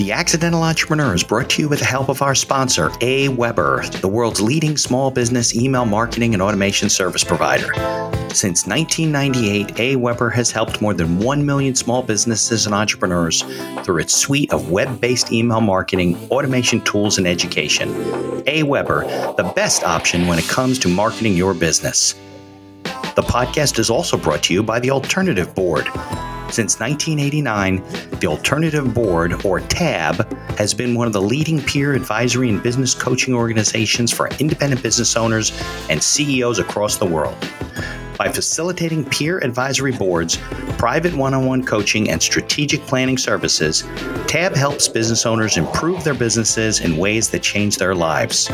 The Accidental Entrepreneur is brought to you with the help of our sponsor, AWeber, the world's leading small business email marketing and automation service provider. Since 1998, AWeber has helped more than 1 million small businesses and entrepreneurs through its suite of web based email marketing, automation tools, and education. AWeber, the best option when it comes to marketing your business. The podcast is also brought to you by the Alternative Board. Since 1989, the Alternative Board, or TAB, has been one of the leading peer advisory and business coaching organizations for independent business owners and CEOs across the world. By facilitating peer advisory boards, private one on one coaching, and strategic planning services, TAB helps business owners improve their businesses in ways that change their lives.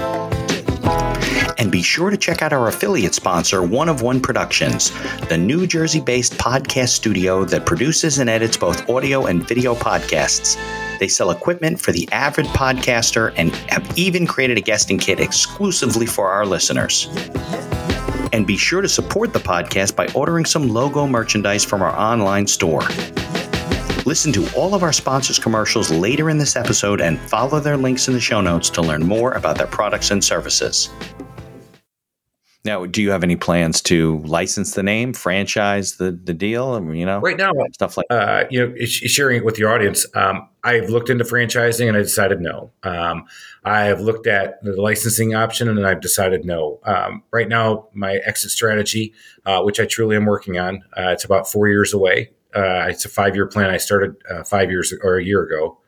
And be sure to check out our affiliate sponsor, One of One Productions, the New Jersey based podcast studio that produces and edits both audio and video podcasts. They sell equipment for the avid podcaster and have even created a guesting kit exclusively for our listeners. And be sure to support the podcast by ordering some logo merchandise from our online store. Listen to all of our sponsors' commercials later in this episode and follow their links in the show notes to learn more about their products and services. Now, do you have any plans to license the name, franchise the the deal? I mean, you know, right now, stuff like uh, you know, sharing it with your audience. Um, I've looked into franchising and I decided no. Um, I've looked at the licensing option and I've decided no. Um, right now, my exit strategy, uh, which I truly am working on, uh, it's about four years away. Uh, it's a five year plan. I started uh, five years or a year ago.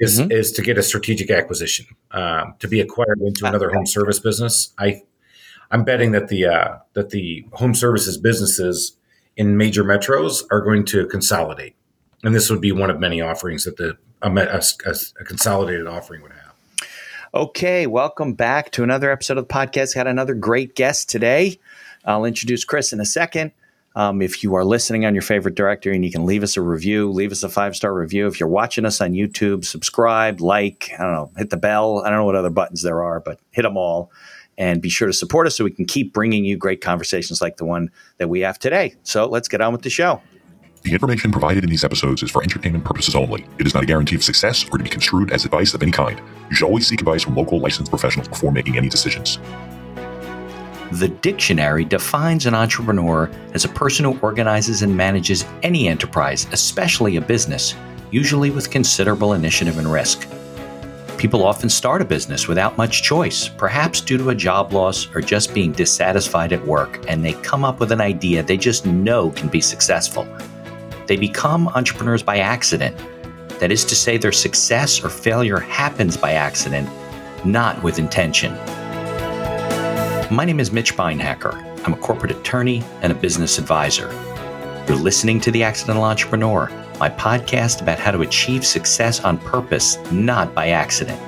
Is, mm-hmm. is to get a strategic acquisition um, to be acquired into another home service business. I I'm betting that the uh, that the home services businesses in major metros are going to consolidate, and this would be one of many offerings that the a, a, a consolidated offering would have. Okay, welcome back to another episode of the podcast. Got another great guest today. I'll introduce Chris in a second. Um, if you are listening on your favorite directory and you can leave us a review, leave us a five star review. If you're watching us on YouTube, subscribe, like, I don't know, hit the bell. I don't know what other buttons there are, but hit them all and be sure to support us so we can keep bringing you great conversations like the one that we have today. So let's get on with the show. The information provided in these episodes is for entertainment purposes only. It is not a guarantee of success or to be construed as advice of any kind. You should always seek advice from local licensed professionals before making any decisions. The dictionary defines an entrepreneur as a person who organizes and manages any enterprise, especially a business, usually with considerable initiative and risk. People often start a business without much choice, perhaps due to a job loss or just being dissatisfied at work, and they come up with an idea they just know can be successful. They become entrepreneurs by accident. That is to say, their success or failure happens by accident, not with intention. My name is Mitch Beinhaker. I'm a corporate attorney and a business advisor. You're listening to The Accidental Entrepreneur my podcast about how to achieve success on purpose, not by accident.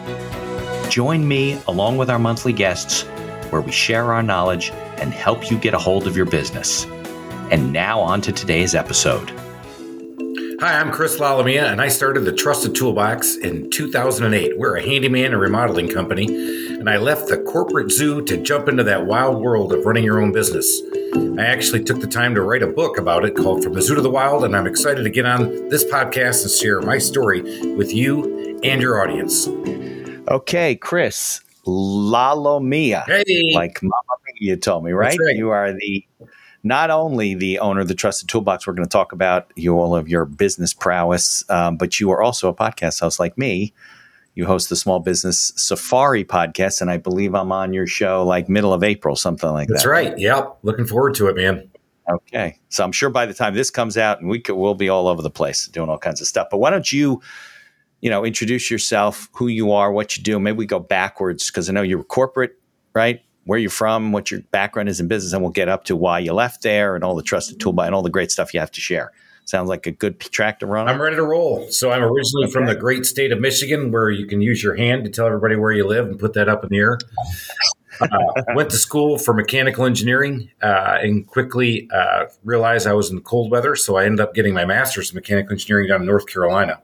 Join me along with our monthly guests where we share our knowledge and help you get a hold of your business. And now on to today's episode. Hi, I'm Chris Lalomia, and I started the Trusted Toolbox in 2008. We're a handyman and remodeling company, and I left the corporate zoo to jump into that wild world of running your own business. I actually took the time to write a book about it called From the Zoo to the Wild, and I'm excited to get on this podcast and share my story with you and your audience. Okay, Chris, Lalomia. Hey. Like Mama Mia, you told me, right? right? You are the not only the owner of the Trusted Toolbox, we're going to talk about you all of your business prowess, um, but you are also a podcast host like me you host the Small Business Safari podcast, and I believe I'm on your show like middle of April, something like That's that. That's right. Yep. Looking forward to it, man. Okay. So I'm sure by the time this comes out, and we could, we'll be all over the place doing all kinds of stuff. But why don't you, you know, introduce yourself, who you are, what you do. Maybe we go backwards because I know you're corporate, right? Where you're from, what your background is in business, and we'll get up to why you left there and all the trusted toolbox and all the great stuff you have to share. Sounds like a good track to run. I'm ready to roll. So I'm originally okay. from the great state of Michigan, where you can use your hand to tell everybody where you live and put that up in the air. Uh, went to school for mechanical engineering uh, and quickly uh, realized I was in cold weather, so I ended up getting my master's in mechanical engineering down in North Carolina.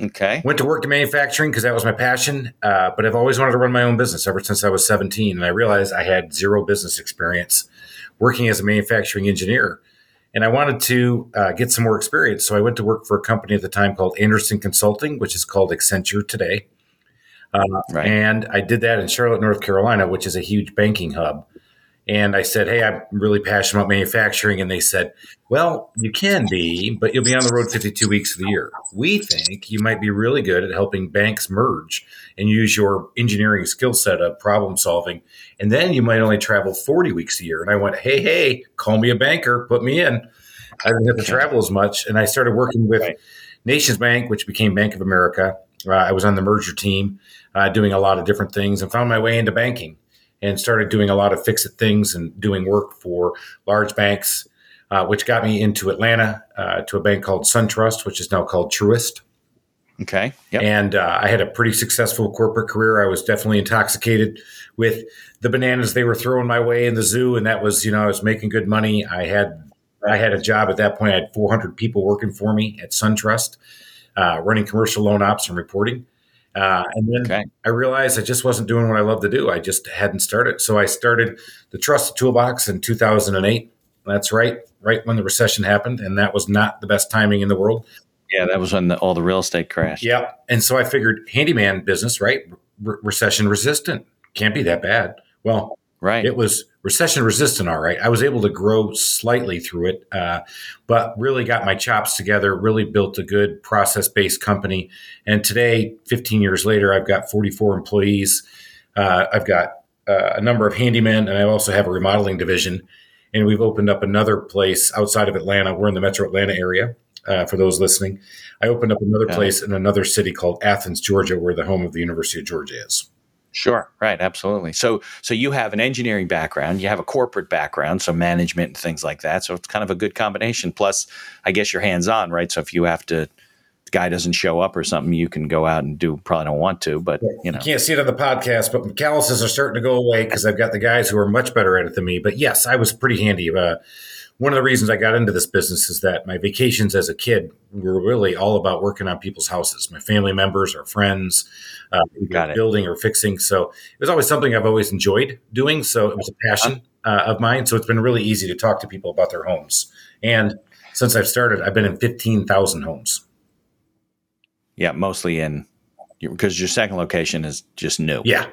Okay. Went to work in manufacturing because that was my passion, uh, but I've always wanted to run my own business ever since I was 17, and I realized I had zero business experience working as a manufacturing engineer and I wanted to uh, get some more experience. So I went to work for a company at the time called Andersen Consulting, which is called Accenture today. Uh, right. And I did that in Charlotte, North Carolina, which is a huge banking hub. And I said, Hey, I'm really passionate about manufacturing. And they said, Well, you can be, but you'll be on the road 52 weeks of the year. We think you might be really good at helping banks merge and use your engineering skill set of problem solving. And then you might only travel 40 weeks a year. And I went, Hey, hey, call me a banker, put me in. I didn't have to travel as much. And I started working with right. Nations Bank, which became Bank of America. Uh, I was on the merger team, uh, doing a lot of different things and found my way into banking and started doing a lot of fix it things and doing work for large banks, uh, which got me into Atlanta uh, to a bank called SunTrust, which is now called Truist. Okay. Yep. And uh, I had a pretty successful corporate career. I was definitely intoxicated with the bananas they were throwing my way in the zoo, and that was, you know, I was making good money. I had I had a job at that point. I had 400 people working for me at SunTrust, uh, running commercial loan ops and reporting. Uh, and then okay. I realized I just wasn't doing what I love to do. I just hadn't started. So I started the Trusted Toolbox in 2008. That's right, right when the recession happened. And that was not the best timing in the world. Yeah, that was when the, all the real estate crashed. Yeah. And so I figured handyman business, right? Re- recession resistant. Can't be that bad. Well, right. It was recession resistant, all right. I was able to grow slightly through it, uh, but really got my chops together, really built a good process based company. And today, 15 years later, I've got 44 employees. Uh, I've got uh, a number of handymen, and I also have a remodeling division. And we've opened up another place outside of Atlanta. We're in the metro Atlanta area. Uh, for those listening, I opened up another place in another city called Athens, Georgia, where the home of the University of Georgia is. Sure. Right. Absolutely. So, so you have an engineering background, you have a corporate background, so management and things like that. So it's kind of a good combination. Plus, I guess you're hands on, right? So if you have to, the guy doesn't show up or something, you can go out and do. Probably don't want to, but you know, you can't see it on the podcast. But calluses are starting to go away because I've got the guys who are much better at it than me. But yes, I was pretty handy. Uh, one of the reasons I got into this business is that my vacations as a kid were really all about working on people's houses, my family members or friends, uh, building or fixing. So it was always something I've always enjoyed doing. So it was a passion uh, of mine. So it's been really easy to talk to people about their homes. And since I've started, I've been in 15,000 homes. Yeah, mostly in because your second location is just new. Yeah.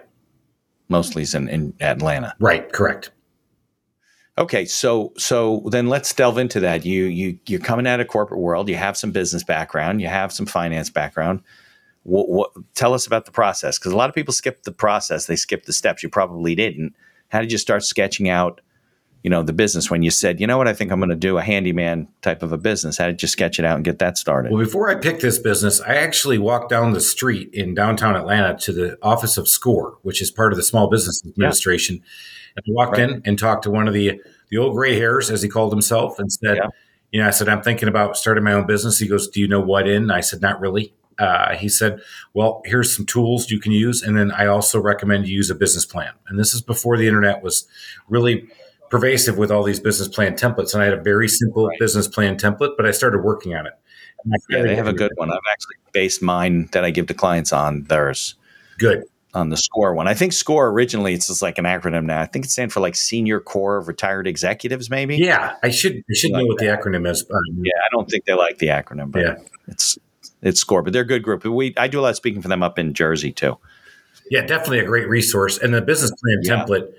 Mostly is in, in Atlanta. Right, correct. Okay, so so then let's delve into that. You you you're coming out of corporate world. You have some business background. You have some finance background. What, what, tell us about the process because a lot of people skip the process. They skip the steps. You probably didn't. How did you start sketching out, you know, the business when you said, you know what, I think I'm going to do a handyman type of a business? How did you sketch it out and get that started? Well, before I picked this business, I actually walked down the street in downtown Atlanta to the office of SCORE, which is part of the Small Business Administration. Yeah and I walked right. in and talked to one of the the old gray hairs, as he called himself, and said, yeah. "You know, I said I'm thinking about starting my own business." He goes, "Do you know what in?" I said, "Not really." Uh, he said, "Well, here's some tools you can use, and then I also recommend you use a business plan." And this is before the internet was really pervasive with all these business plan templates. And I had a very simple right. business plan template, but I started working on it. Yeah, they have a good one. I've actually based mine that I give to clients on theirs. Good on the SCORE one. I think SCORE originally it's just like an acronym now. I think it stands for like Senior Corps of Retired Executives, maybe. Yeah, I should I should like know what that. the acronym is. Um, yeah, I don't think they like the acronym, but yeah. it's it's SCORE. But they're a good group. We I do a lot of speaking for them up in Jersey too. Yeah, definitely a great resource. And the business plan yeah. template,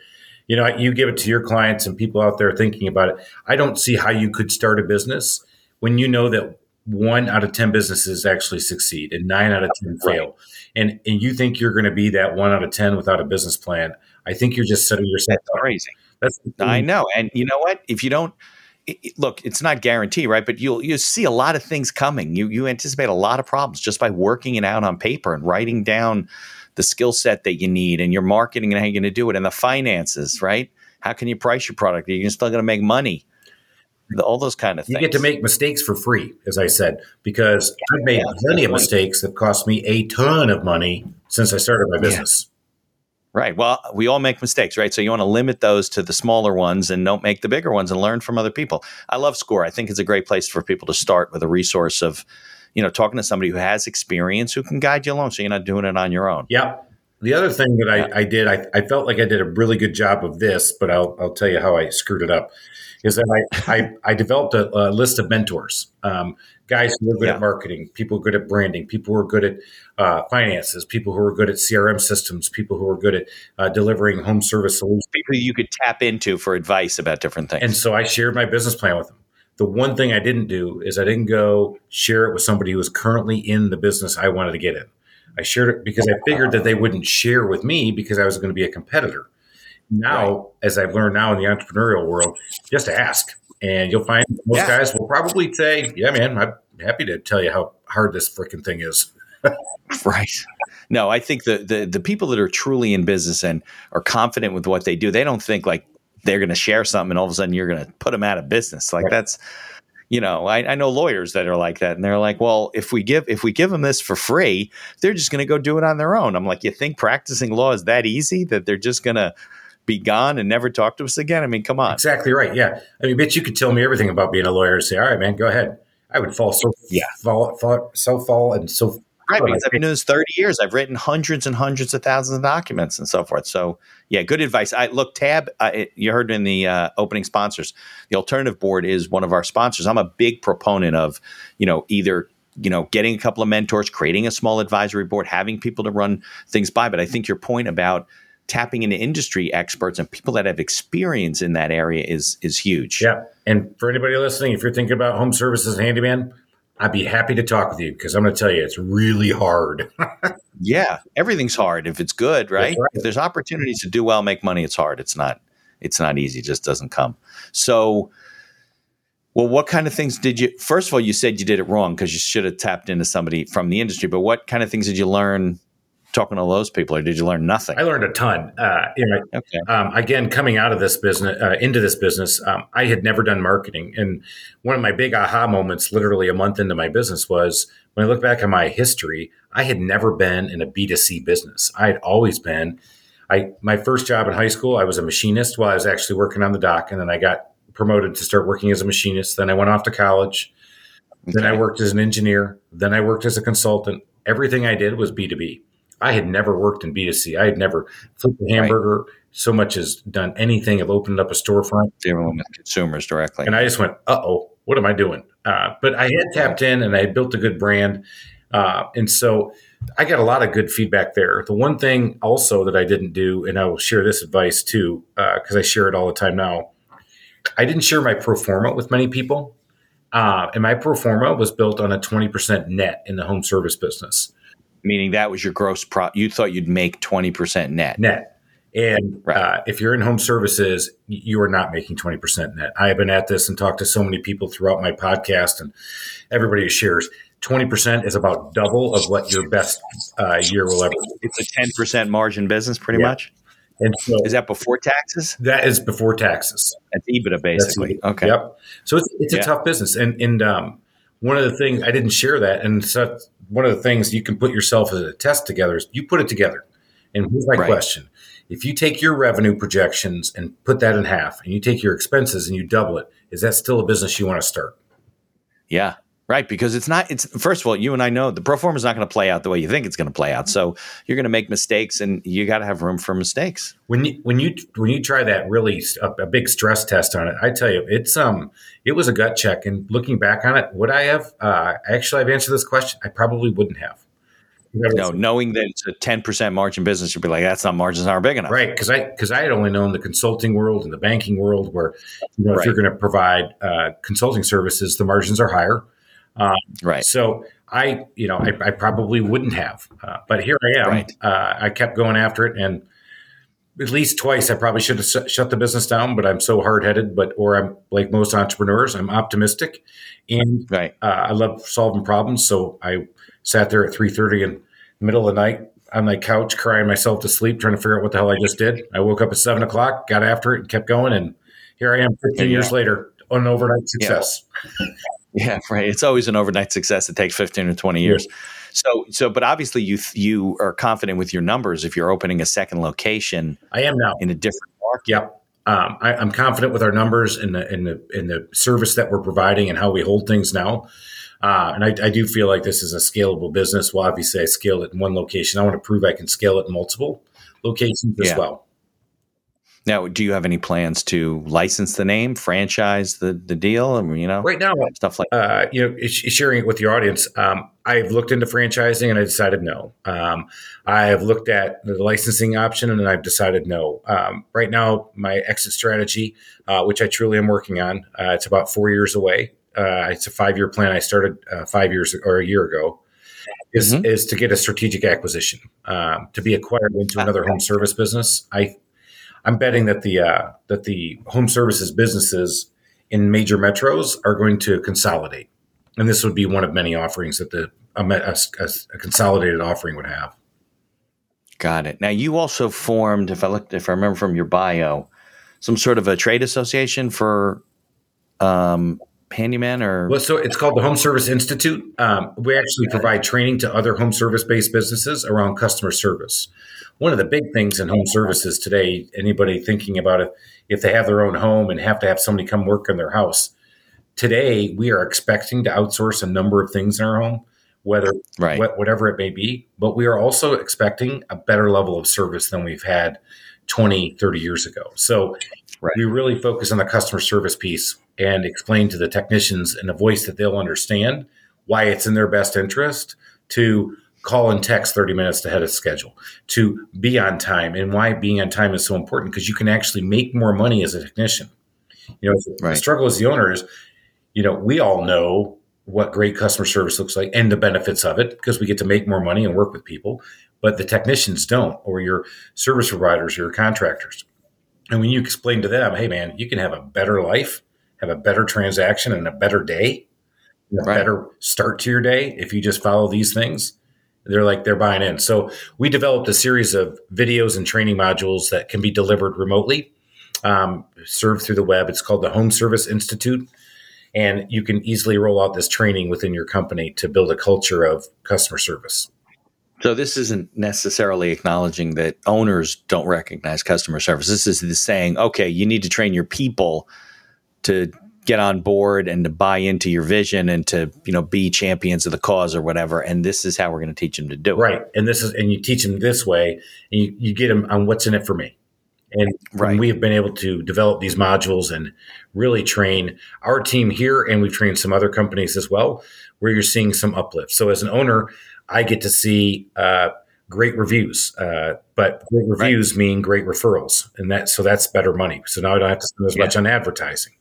you know, you give it to your clients and people out there thinking about it. I don't see how you could start a business when you know that one out of 10 businesses actually succeed and nine out of 10 fail. And, and you think you're going to be that one out of 10 without a business plan. I think you're just setting yourself That's up. crazy. That's I know. And you know what? If you don't, it, look, it's not guarantee, right? But you'll you see a lot of things coming. You you anticipate a lot of problems just by working it out on paper and writing down the skill set that you need and your marketing and how you're going to do it and the finances, right? How can you price your product? Are you still going to make money? The, all those kind of things. You get to make mistakes for free, as I said, because I've made yeah, plenty of mistakes that cost me a ton of money since I started my business. Yeah. Right. Well, we all make mistakes, right? So you want to limit those to the smaller ones and don't make the bigger ones and learn from other people. I love SCORE. I think it's a great place for people to start with a resource of, you know, talking to somebody who has experience who can guide you along so you're not doing it on your own. Yeah. The other thing that I, I did, I, I, felt like I did a really good job of this, but I'll, I'll tell you how I screwed it up. Is that I, I, I developed a, a, list of mentors, um, guys who were good yeah. at marketing, people good at branding, people who were good at uh, finances, people who were good at CRM systems, people who were good at uh, delivering home service solutions. People you could tap into for advice about different things. And so I shared my business plan with them. The one thing I didn't do is I didn't go share it with somebody who was currently in the business I wanted to get in. I shared it because I oh, figured that they wouldn't share with me because I was going to be a competitor. Now, right. as I've learned now in the entrepreneurial world, just ask. And you'll find most yeah. guys will probably say, Yeah, man, I'm happy to tell you how hard this freaking thing is. right. No, I think the, the the people that are truly in business and are confident with what they do, they don't think like they're going to share something and all of a sudden you're going to put them out of business. Like right. that's, you know, I, I, know lawyers that are like that, and they're like, well, if we give if we give them this for free, they're just going to go do it on their own. I'm like, you think practicing law is that easy that they're just going to be gone and never talk to us again? I mean, come on. Exactly right. Yeah, I mean, Mitch, you could tell me everything about being a lawyer and say, all right, man, go ahead. I would fall so yeah, fall, fall so fall and so Right, because I've been doing this 30 years. I've written hundreds and hundreds of thousands of documents and so forth. So, yeah, good advice. I look, Tab, I, you heard in the uh, opening sponsors, the alternative board is one of our sponsors. I'm a big proponent of, you know, either you know, getting a couple of mentors, creating a small advisory board, having people to run things by. But I think your point about tapping into industry experts and people that have experience in that area is is huge. Yeah. And for anybody listening, if you're thinking about home services and handyman, I'd be happy to talk with you because I'm going to tell you it's really hard. yeah, everything's hard if it's good, right? right? If there's opportunities to do well, make money, it's hard. It's not. It's not easy. It just doesn't come. So, well, what kind of things did you? First of all, you said you did it wrong because you should have tapped into somebody from the industry. But what kind of things did you learn talking to those people, or did you learn nothing? I learned a ton. Uh, you know, okay. um, again, coming out of this business uh, into this business, um, I had never done marketing, and one of my big aha moments, literally a month into my business, was when I look back at my history. I had never been in a B two C business. I had always been. I my first job in high school, I was a machinist while I was actually working on the dock, and then I got promoted to start working as a machinist. Then I went off to college. Okay. Then I worked as an engineer. Then I worked as a consultant. Everything I did was B two B. I had never worked in B2C. I had never flipped a hamburger right. so much as done anything. I've opened up a storefront. Dealing with consumers directly. And I just went, uh oh, what am I doing? Uh, but I had tapped in and I had built a good brand. Uh, and so I got a lot of good feedback there. The one thing also that I didn't do, and I will share this advice too, because uh, I share it all the time now, I didn't share my pro forma with many people. Uh, and my pro forma was built on a 20% net in the home service business meaning that was your gross pro. You thought you'd make twenty percent net. Net. And right. uh, if you're in home services, you are not making 20% net. I have been at this and talked to so many people throughout my podcast, and everybody shares 20% is about double of what your best uh, year will ever be. It's a 10% margin business, pretty yeah. much. And so is that before taxes? That is before taxes. That's EBITDA, basically. That's okay. Yep. So it's, it's yeah. a tough business. And, and um, one of the things I didn't share that, and so one of the things you can put yourself as a test together is you put it together. And here's my right. question. If you take your revenue projections and put that in half and you take your expenses and you double it, is that still a business you want to start? Yeah. Right, because it's not. It's first of all, you and I know the pro forma is not going to play out the way you think it's going to play out. So you're going to make mistakes, and you got to have room for mistakes. When you when you when you try that really a, a, big stress test on it, I tell you, it's um it was a gut check. And looking back on it, would I have uh, actually I've answered this question? I probably wouldn't have. No, knowing that it's a ten percent margin business, you'd be like, "That's not margins aren't big enough." Right? Because I because I had only known the consulting world and the banking world, where you know, right. if you're going to provide uh, consulting services, the margins are higher. Um, right. So I, you know, I, I probably wouldn't have, uh, but here I am. Right. Uh, I kept going after it, and at least twice I probably should have shut the business down. But I'm so hard headed. But or I'm like most entrepreneurs, I'm optimistic, and right. uh, I love solving problems. So I sat there at three thirty in the middle of the night on my couch, crying myself to sleep, trying to figure out what the hell I just did. I woke up at seven o'clock, got after it, and kept going, and here I am, 15 years later, on an overnight success. Yeah. Yeah, right. It's always an overnight success. It takes 15 or 20 years. So, so, but obviously you, you are confident with your numbers if you're opening a second location. I am now in a different market. Yep. Um, I, am confident with our numbers in the, in the, in the service that we're providing and how we hold things now. Uh, and I, I, do feel like this is a scalable business. Well, obviously, I scaled it in one location. I want to prove I can scale it in multiple locations yeah. as well. Now, do you have any plans to license the name, franchise the the deal? I mean, you know, right now, stuff like uh, you know, sharing it with your audience. Um, I've looked into franchising and I decided no. Um, I've looked at the licensing option and I've decided no. Um, right now, my exit strategy, uh, which I truly am working on, uh, it's about four years away. Uh, it's a five year plan. I started uh, five years or a year ago. Is, mm-hmm. is to get a strategic acquisition um, to be acquired into another home service business. I I'm betting that the uh, that the home services businesses in major metros are going to consolidate, and this would be one of many offerings that the a, a, a consolidated offering would have. Got it. Now you also formed, if I looked, if I remember from your bio, some sort of a trade association for um, handyman or? Well so it's called the home service institute. Um, we actually provide training to other home service based businesses around customer service one of the big things in home services today, anybody thinking about it, if they have their own home and have to have somebody come work in their house, today we are expecting to outsource a number of things in our home, whether right. wh- whatever it may be. But we are also expecting a better level of service than we've had 20, 30 years ago. So right. we really focus on the customer service piece and explain to the technicians in a voice that they'll understand why it's in their best interest to call and text 30 minutes ahead of schedule, to be on time, and why being on time is so important because you can actually make more money as a technician. You know, right. the struggle as the owner is, you know, we all know what great customer service looks like and the benefits of it because we get to make more money and work with people, but the technicians don't, or your service providers, or your contractors. And when you explain to them, hey man, you can have a better life, have a better transaction, and a better day, a right. better start to your day if you just follow these things they're like they're buying in. So we developed a series of videos and training modules that can be delivered remotely, um, served through the web. It's called the Home Service Institute, and you can easily roll out this training within your company to build a culture of customer service. So this isn't necessarily acknowledging that owners don't recognize customer service. This is the saying, okay, you need to train your people to get on board and to buy into your vision and to you know be champions of the cause or whatever and this is how we're going to teach them to do it right and this is and you teach them this way and you, you get them on what's in it for me and right. we have been able to develop these modules and really train our team here and we've trained some other companies as well where you're seeing some uplift so as an owner i get to see uh, great reviews uh, but great reviews right. mean great referrals and that so that's better money so now i don't have to spend as yeah. much on advertising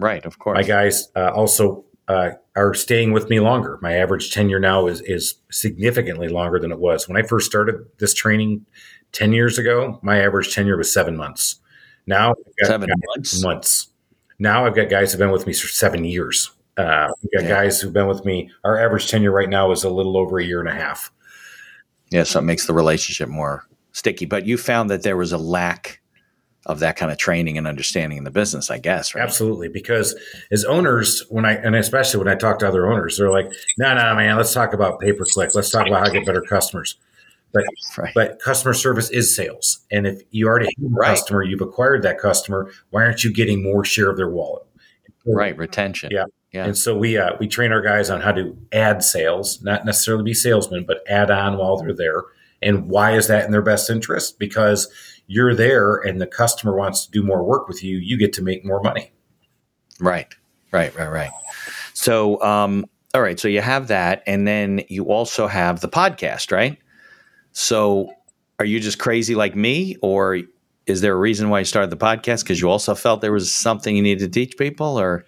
Right, of course. My guys uh, also uh, are staying with me longer. My average tenure now is is significantly longer than it was when I first started this training ten years ago. My average tenure was seven months. Now seven months. Months. Now I've got guys who've been with me for seven years. Uh, we've got yeah. guys who've been with me. Our average tenure right now is a little over a year and a half. Yeah, so it makes the relationship more sticky. But you found that there was a lack of that kind of training and understanding in the business, I guess. Right? Absolutely, because as owners, when I and especially when I talk to other owners, they're like, "No, no, man, let's talk about pay per click. Let's talk about how to get better customers." But right. but customer service is sales, and if you already have a right. customer, you've acquired that customer. Why aren't you getting more share of their wallet? Right, retention. Yeah. Yeah. And so we uh, we train our guys on how to add sales, not necessarily be salesmen, but add on while they're there. And why is that in their best interest? Because you're there and the customer wants to do more work with you, you get to make more money. Right, right, right, right. So, um, all right, so you have that, and then you also have the podcast, right? So, are you just crazy like me, or is there a reason why you started the podcast? Because you also felt there was something you needed to teach people, or?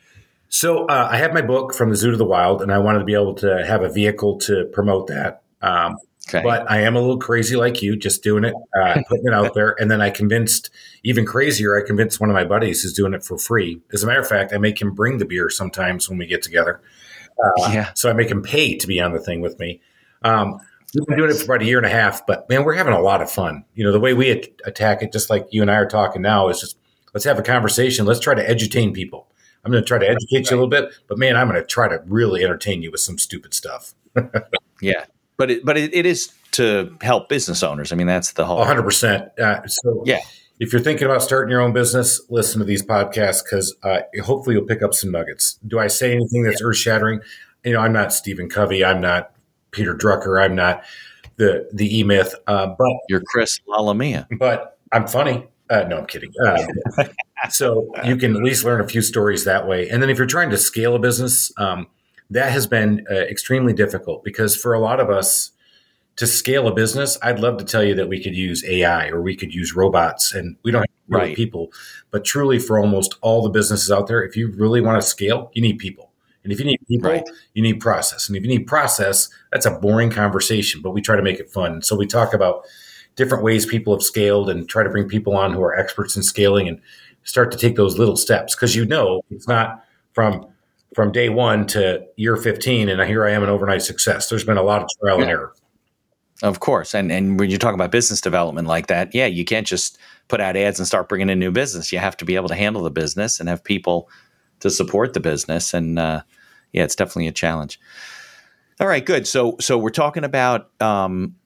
So, uh, I have my book from the Zoo to the Wild, and I wanted to be able to have a vehicle to promote that. Um, Okay. But I am a little crazy like you, just doing it, uh, putting it out there. And then I convinced, even crazier, I convinced one of my buddies who's doing it for free. As a matter of fact, I make him bring the beer sometimes when we get together. Uh, yeah. So I make him pay to be on the thing with me. Um, we've been doing it for about a year and a half, but man, we're having a lot of fun. You know, the way we attack it, just like you and I are talking now, is just let's have a conversation. Let's try to edutain people. I'm going to try to educate right. you a little bit, but man, I'm going to try to really entertain you with some stupid stuff. yeah but it, but it, it is to help business owners. I mean, that's the whole. 100. Uh, percent So yeah, if you're thinking about starting your own business, listen to these podcasts because uh, hopefully you'll pick up some nuggets. Do I say anything that's yeah. earth shattering? you know, I'm not Stephen Covey. I'm not Peter Drucker. I'm not the the E Myth. Uh, but you're Chris Lalomia. But I'm funny. Uh, no, I'm kidding. Uh, so you can at least learn a few stories that way. And then if you're trying to scale a business, um, that has been uh, extremely difficult because for a lot of us to scale a business, I'd love to tell you that we could use AI or we could use robots, and we don't have right. people. But truly, for almost all the businesses out there, if you really want to scale, you need people. And if you need people, right. you need process. And if you need process, that's a boring conversation, but we try to make it fun. So we talk about different ways people have scaled and try to bring people on who are experts in scaling and start to take those little steps because you know it's not from from day one to year 15 and here I am an overnight success. There's been a lot of trial yeah. and error. Of course. And and when you talk about business development like that, yeah, you can't just put out ads and start bringing in new business. You have to be able to handle the business and have people to support the business. And uh, yeah, it's definitely a challenge. All right, good. So so we're talking about. Um,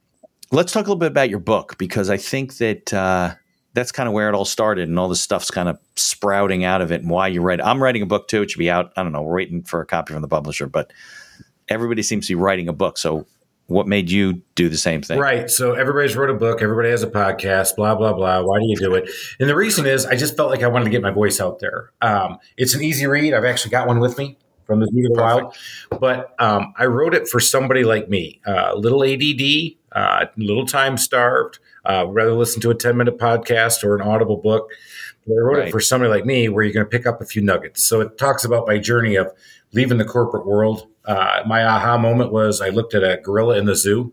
let's talk a little bit about your book because I think that uh, that's kind of where it all started, and all this stuff's kind of sprouting out of it, and why you write. I'm writing a book too. It should be out. I don't know. We're waiting for a copy from the publisher, but everybody seems to be writing a book. So what made you do the same thing? Right. So everybody's wrote a book, everybody has a podcast, blah, blah, blah. Why do you do it? And the reason is I just felt like I wanted to get my voice out there. Um, it's an easy read. I've actually got one with me from the the Wild. But um, I wrote it for somebody like me, uh, little ADD, uh, little time starved, uh, rather listen to a 10 minute podcast or an audible book. But I wrote right. it for somebody like me where you're going to pick up a few nuggets. So it talks about my journey of leaving the corporate world. Uh, my aha moment was I looked at a gorilla in the zoo.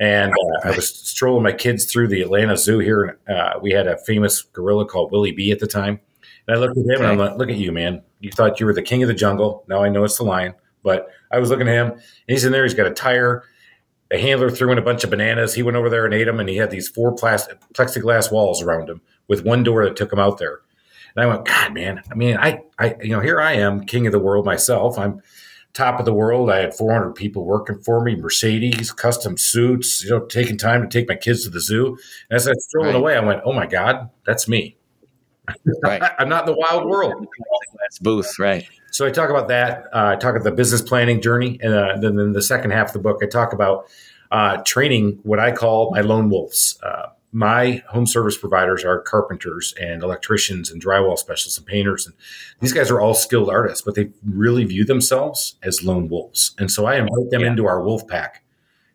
And uh, I was strolling my kids through the Atlanta Zoo here. Uh, we had a famous gorilla called Willie B at the time. And I looked at him okay. and I'm like, look at you, man. You thought you were the king of the jungle. Now I know it's the lion. But I was looking at him, and he's in there. He's got a tire. A handler threw in a bunch of bananas. He went over there and ate them, and he had these four plastic, plexiglass walls around him with one door that took him out there. And I went, God, man. I mean, I, I, you know, here I am, king of the world myself. I'm top of the world. I had 400 people working for me, Mercedes, custom suits, you know, taking time to take my kids to the zoo. And as I was strolling right. away, I went, Oh my God, that's me. Right. I'm not in the wild world. That's Booth, right. So I talk about that. Uh, I talk about the business planning journey. And uh, then in the second half of the book, I talk about uh, training what I call my lone wolves. Uh, my home service providers are carpenters and electricians and drywall specialists and painters. And these guys are all skilled artists, but they really view themselves as lone wolves. And so I invite them yeah. into our wolf pack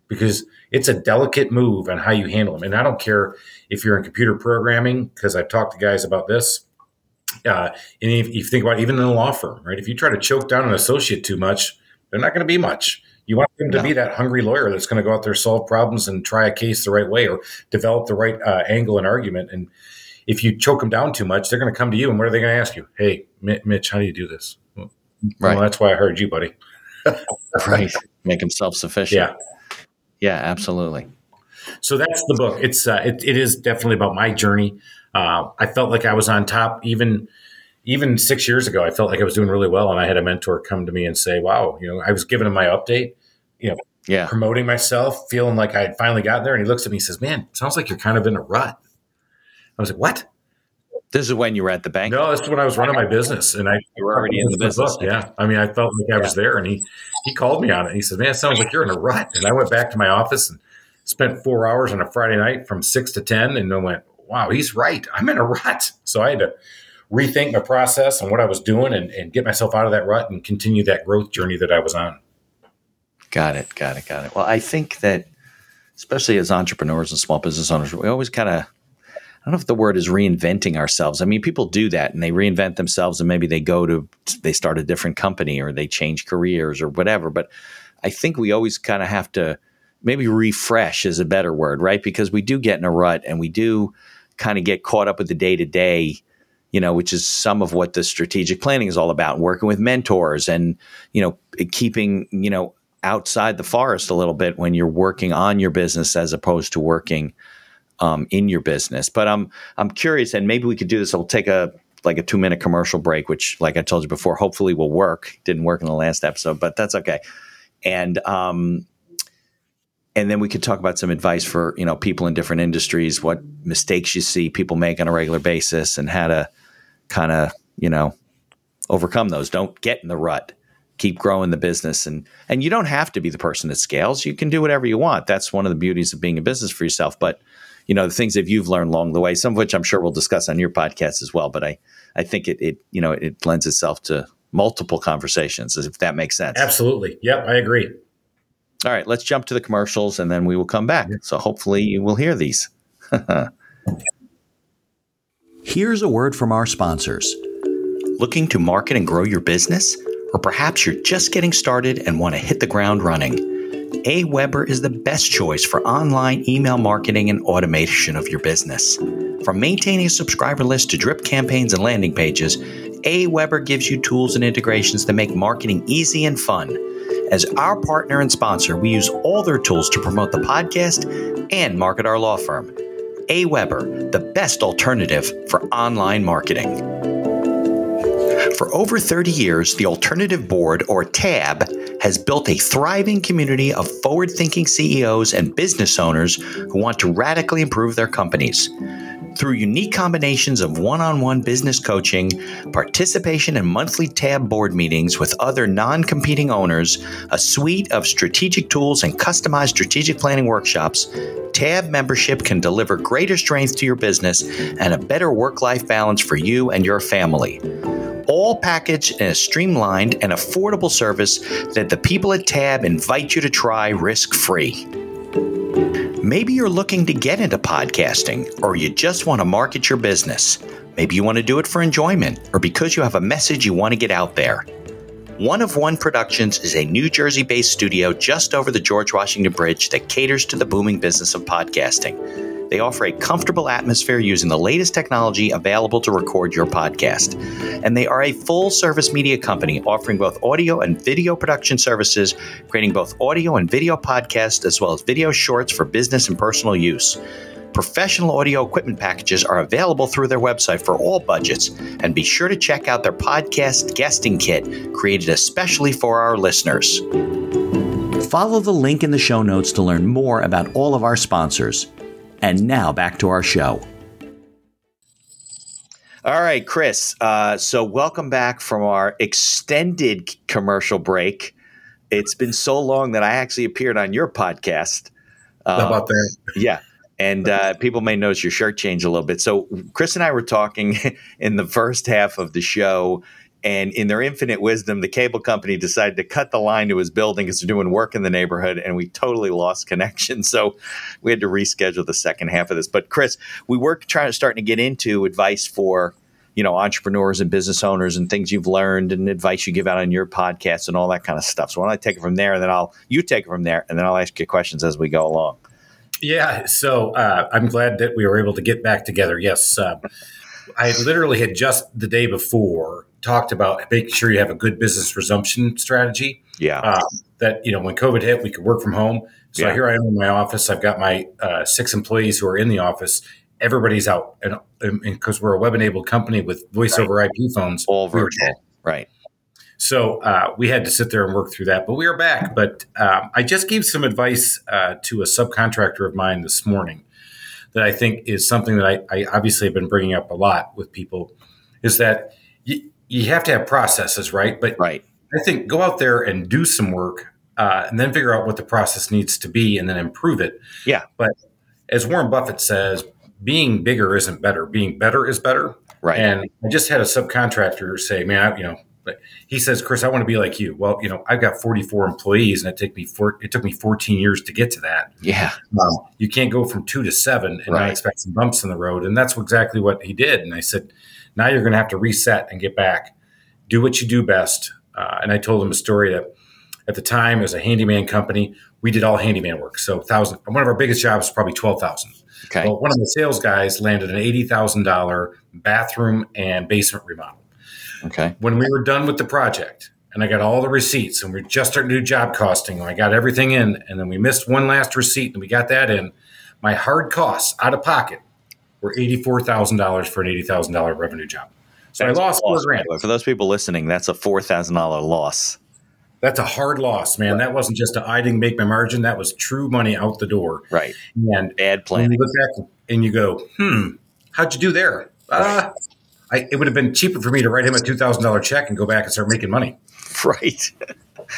because it's a delicate move on how you handle them. And I don't care if you're in computer programming, because I've talked to guys about this. Uh, and if, if you think about it, even in a law firm, right? If you try to choke down an associate too much, they're not going to be much. You want them to no. be that hungry lawyer that's going to go out there, solve problems, and try a case the right way, or develop the right uh, angle and argument. And if you choke them down too much, they're going to come to you, and what are they going to ask you? Hey, Mitch, how do you do this? Well, right. that's why I heard you, buddy. right. Make them self sufficient. Yeah. Yeah, absolutely. So that's the book. It's uh, it, it is definitely about my journey. Uh, I felt like I was on top even even six years ago. I felt like I was doing really well, and I had a mentor come to me and say, "Wow, you know, I was giving him my update, you know, yeah, promoting myself, feeling like I had finally gotten there." And he looks at me and says, "Man, sounds like you're kind of in a rut." I was like, "What?" This is when you were at the bank. No, this is when I was running my business, and I you were already in the business. Book, yeah, I mean, I felt like I was there, and he he called me on it. He said, "Man, it sounds like you're in a rut." And I went back to my office and spent four hours on a Friday night from six to ten, and I went, "Wow, he's right. I'm in a rut." So I had to rethink my process and what I was doing, and, and get myself out of that rut and continue that growth journey that I was on. Got it. Got it. Got it. Well, I think that especially as entrepreneurs and small business owners, we always kind of I don't know if the word is reinventing ourselves. I mean, people do that and they reinvent themselves and maybe they go to, they start a different company or they change careers or whatever. But I think we always kind of have to maybe refresh is a better word, right? Because we do get in a rut and we do kind of get caught up with the day to day, you know, which is some of what the strategic planning is all about, working with mentors and, you know, keeping, you know, outside the forest a little bit when you're working on your business as opposed to working um, in your business. But I'm I'm curious, and maybe we could do this. We'll take a like a two minute commercial break, which, like I told you before, hopefully will work. Didn't work in the last episode, but that's okay. And um, and then we could talk about some advice for you know people in different industries, what mistakes you see people make on a regular basis, and how to kind of you know overcome those. Don't get in the rut. Keep growing the business. And and you don't have to be the person that scales. You can do whatever you want. That's one of the beauties of being a business for yourself. But you know the things that you've learned along the way some of which i'm sure we'll discuss on your podcast as well but i i think it, it you know it lends itself to multiple conversations if that makes sense. Absolutely. Yep i agree all right let's jump to the commercials and then we will come back so hopefully you will hear these here's a word from our sponsors looking to market and grow your business or perhaps you're just getting started and want to hit the ground running. AWeber is the best choice for online email marketing and automation of your business. From maintaining a subscriber list to drip campaigns and landing pages, AWeber gives you tools and integrations that make marketing easy and fun. As our partner and sponsor, we use all their tools to promote the podcast and market our law firm. AWeber, the best alternative for online marketing. For over 30 years, the Alternative Board, or TAB, has built a thriving community of forward thinking CEOs and business owners who want to radically improve their companies. Through unique combinations of one on one business coaching, participation in monthly TAB board meetings with other non competing owners, a suite of strategic tools, and customized strategic planning workshops, TAB membership can deliver greater strength to your business and a better work life balance for you and your family all packaged in a streamlined and affordable service that the people at Tab invite you to try risk free. Maybe you're looking to get into podcasting, or you just want to market your business. Maybe you want to do it for enjoyment, or because you have a message you want to get out there. One of One Productions is a New Jersey based studio just over the George Washington Bridge that caters to the booming business of podcasting. They offer a comfortable atmosphere using the latest technology available to record your podcast. And they are a full service media company offering both audio and video production services, creating both audio and video podcasts as well as video shorts for business and personal use. Professional audio equipment packages are available through their website for all budgets, and be sure to check out their podcast guesting kit created especially for our listeners. Follow the link in the show notes to learn more about all of our sponsors. And now back to our show. All right, Chris. Uh, so, welcome back from our extended commercial break. It's been so long that I actually appeared on your podcast. Uh, How about that? Yeah. And uh, people may notice your shirt change a little bit. So, Chris and I were talking in the first half of the show and in their infinite wisdom, the cable company decided to cut the line to his building because they're doing work in the neighborhood, and we totally lost connection. So we had to reschedule the second half of this. But Chris, we were trying to starting to get into advice for you know entrepreneurs and business owners and things you've learned and advice you give out on your podcast and all that kind of stuff. So why don't I take it from there, and then I'll you take it from there, and then I'll ask you questions as we go along. Yeah, so uh, I'm glad that we were able to get back together. Yes, uh, I literally had just the day before talked about making sure you have a good business resumption strategy. Yeah. Uh, that, you know, when COVID hit, we could work from home. So yeah. here I am in my office. I've got my uh, six employees who are in the office. Everybody's out. And because we're a web enabled company with voice over right. IP phones, all virtual. Right. So uh, we had to sit there and work through that, but we are back. But um, I just gave some advice uh, to a subcontractor of mine this morning that I think is something that I, I obviously have been bringing up a lot with people is that you, you have to have processes, right? But right. I think go out there and do some work uh, and then figure out what the process needs to be and then improve it. Yeah. But as Warren Buffett says, being bigger isn't better. Being better is better. Right. And I just had a subcontractor say, man, I, you know, he says, Chris, I want to be like you. Well, you know, I've got 44 employees and it took me four, it took me 14 years to get to that. Yeah. Um, you can't go from two to seven and right. not expect some bumps in the road. And that's exactly what he did. And I said, now you're going to have to reset and get back. Do what you do best. Uh, and I told him a story that at the time, as a handyman company, we did all handyman work. So thousand. One of our biggest jobs was probably twelve thousand. Okay. Well, one of the sales guys landed an eighty thousand dollar bathroom and basement remodel. Okay. When we were done with the project, and I got all the receipts, and we just starting to do job costing, and I got everything in, and then we missed one last receipt, and we got that in. My hard costs out of pocket were eighty-four thousand dollars for an eighty thousand dollar revenue job. So that's I lost four grand. For those people listening, that's a four thousand dollar loss. That's a hard loss, man. Right. That wasn't just a I didn't make my margin. That was true money out the door. Right. And bad planning. you look back and you go, hmm, how'd you do there? Right. Uh, I, it would have been cheaper for me to write him a two thousand dollar check and go back and start making money. right.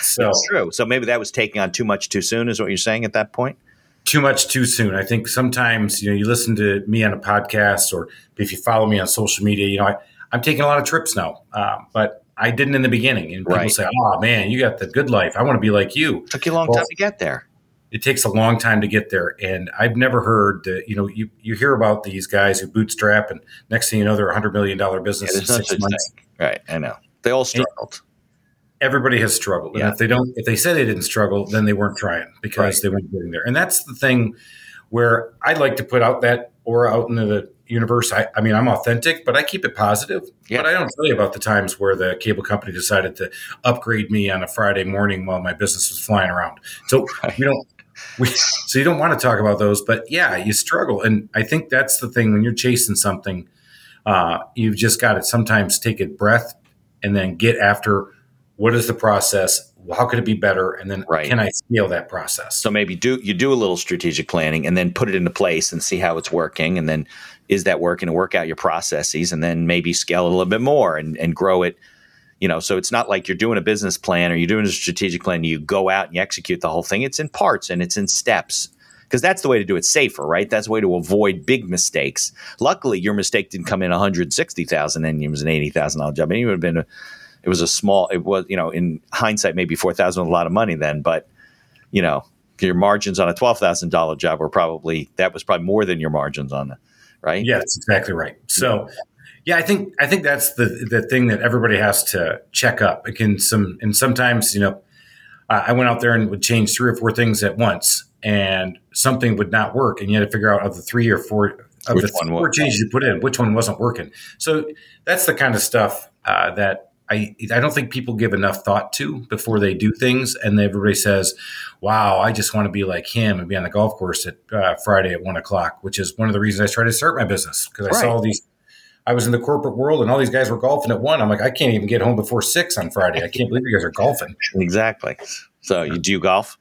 So That's true. So maybe that was taking on too much too soon, is what you're saying at that point. too much too soon. I think sometimes you know you listen to me on a podcast or if you follow me on social media, you know I, I'm taking a lot of trips now, um, but I didn't in the beginning. And people Right. say, "Oh man, you got the good life. I want to be like you." Took you a long Well- time to get there. It takes a long time to get there, and I've never heard that. You know, you you hear about these guys who bootstrap, and next thing you know, they're a hundred million dollar business Yeah, in six months. Right. I know. They all struggled. everybody has struggled. And Yeah. if they don't, if they say they didn't struggle, then they weren't trying because Right. they weren't getting there. And that's the thing where I'd like to put out that aura out into the universe. I, I mean, I'm authentic, but I keep it positive. Yeah. But I don't tell you about the times where the cable company decided to upgrade me on a Friday morning while my business was flying around. So Right. we don't. So you don't want to talk about those, but yeah, you struggle, and I think that's the thing when you're chasing something. Uh, you've just got to sometimes take a breath and then get after what is the process how could it be better and then Right. can i scale that process So maybe do you do a little strategic planning and then put it into place and see how it's working, and then is that working to work out your processes, and then maybe scale it a little bit more and, and grow it. You know, so it's not like you're doing a business plan or you're doing a strategic plan. You go out and you execute the whole thing. It's in parts and it's in steps because that's the way to do it safer, right? That's the way to avoid big mistakes. Luckily, your mistake didn't come in 160,000 and it was an $80,000 job. It would have been a, it was a small, it was, you know, in hindsight, maybe 4,000 was a lot of money then, but you know, your margins on a $12,000 job were probably, that was probably more than your margins on the, right? yeah that's exactly right so yeah i think i think that's the the thing that everybody has to check up again some and sometimes you know uh, i went out there and would change three or four things at once and something would not work and you had to figure out of the three or four of Which the one four changes you put in which one wasn't working so that's the kind of stuff uh, that I, I don't think people give enough thought to before they do things, and everybody says, "Wow, I just want to be like him and be on the golf course at uh, Friday at one o'clock," which is one of the reasons I started to start my business because I saw Right. all these. I was in the corporate world, and all these guys were golfing at one. I'm like, I can't even get home before six on Friday. I can't believe you guys are golfing. Exactly. So you do you golf?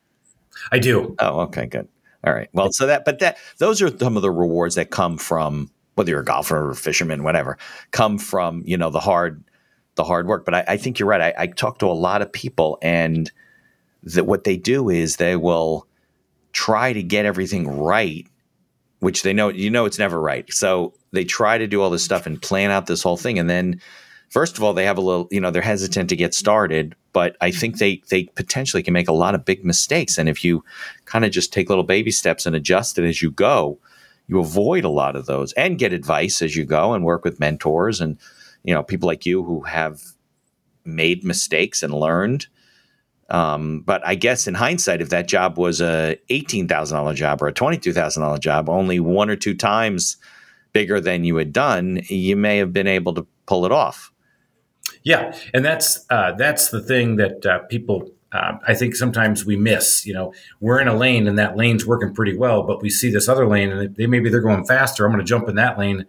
I do. Oh, okay, good. All right. Well, so that, but that, those are some of the rewards that come from whether you're a golfer or a fisherman, whatever, come from you know the hard, the hard work. But I, I think you're right. I, I talk to a lot of people, and that what they do is they will try to get everything right, which they know you know it's never right. So they try to do all this stuff and plan out this whole thing, and then first of all, they have a little, you know, they're hesitant to get started. But I think they they potentially can make a lot of big mistakes, and if you kind of just take little baby steps and adjust it as you go, you avoid a lot of those and get advice as you go and work with mentors and you know people like you who have made mistakes and learned. Um, but I guess in hindsight, if that job was a eighteen thousand dollar job or a twenty two thousand dollar job, only one or two times bigger than you had done, you may have been able to pull it off. Yeah, and that's uh, that's the thing that uh, people uh, I think sometimes we miss. You know, we're in a lane and that lane's working pretty well, but we see this other lane and they maybe they're going faster. I'm going to jump in that lane,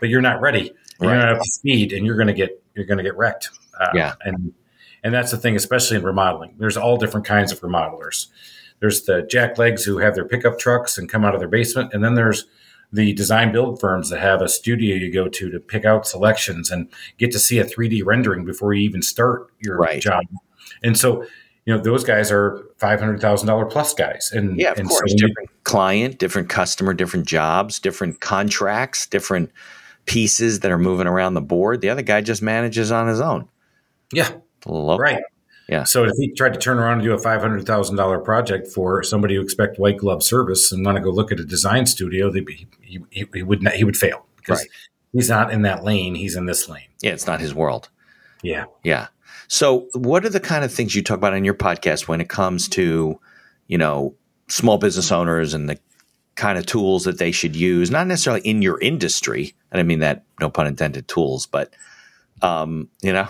but you're not ready. You're not up to speed, and you're going to get you're going to get wrecked. Uh, Yeah. and and that's the thing, especially in remodeling. There's all different kinds of remodelers. There's the jack legs who have their pickup trucks and come out of their basement, and then there's the design build firms that have a studio you go to to pick out selections and get to see a 3D rendering before you even start your Right. job. And so, you know, those guys are five hundred thousand dollar plus guys. And Yeah, of and course. so when you- different client, different customer, different jobs, different contracts, different pieces that are moving around the board. The other guy just manages on his own. yeah, Local. right. Yeah. So if he tried to turn around and do a five hundred thousand dollar project for somebody who expect white glove service and want to go look at a design studio, they be, he, he, he would not, he would fail because Right. he's not in that lane. He's in this lane. Yeah, it's not his world. Yeah. Yeah. So, what are the kind of things you talk about on your podcast when it comes to, you know, small business owners and the kind of tools that they should use? Not necessarily in your industry. I don't mean that, no pun intended, tools, but, um, you know,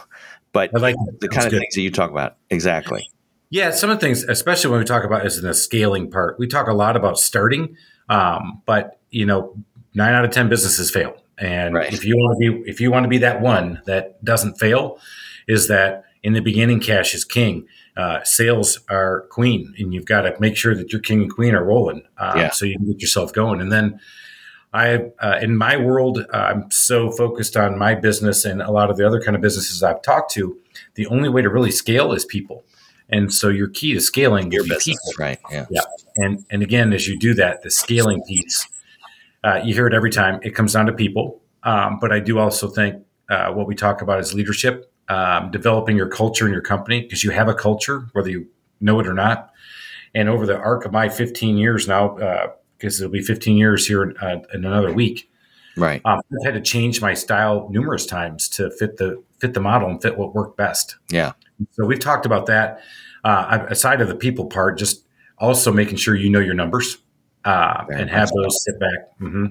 but I like the kind That's of good. things that you talk about. Exactly. Yeah, some of the things, especially when we talk about is in the scaling part, we talk a lot about starting, um, but you know, nine out of ten businesses fail, and Right. if you want to be if you want to be that one that doesn't fail, is that in the beginning, cash is king, uh, sales are queen, and you've got to make sure that your king and queen are rolling, um, Yeah. so you can get yourself going, and then. I, uh, in my world, uh, I'm so focused on my business and a lot of the other kind of businesses I've talked to the only way to really scale is people. And so your key to scaling Your business, people. right? Yeah. Yeah. And and again, as you do that, the scaling piece, uh, you hear it every time. It comes down to people. Um, but I do also think uh, what we talk about is leadership, um, developing your culture in your company because you have a culture, whether you know it or not. And over the arc of my 15 years now, because it'll be 15 years here in, uh, in another week, Right. um, I've had to change my style numerous times to fit the fit the model and fit what worked best. Yeah. So we've talked about that. Uh, aside of the people part, just also making sure you know your numbers uh, and have those sit back hmm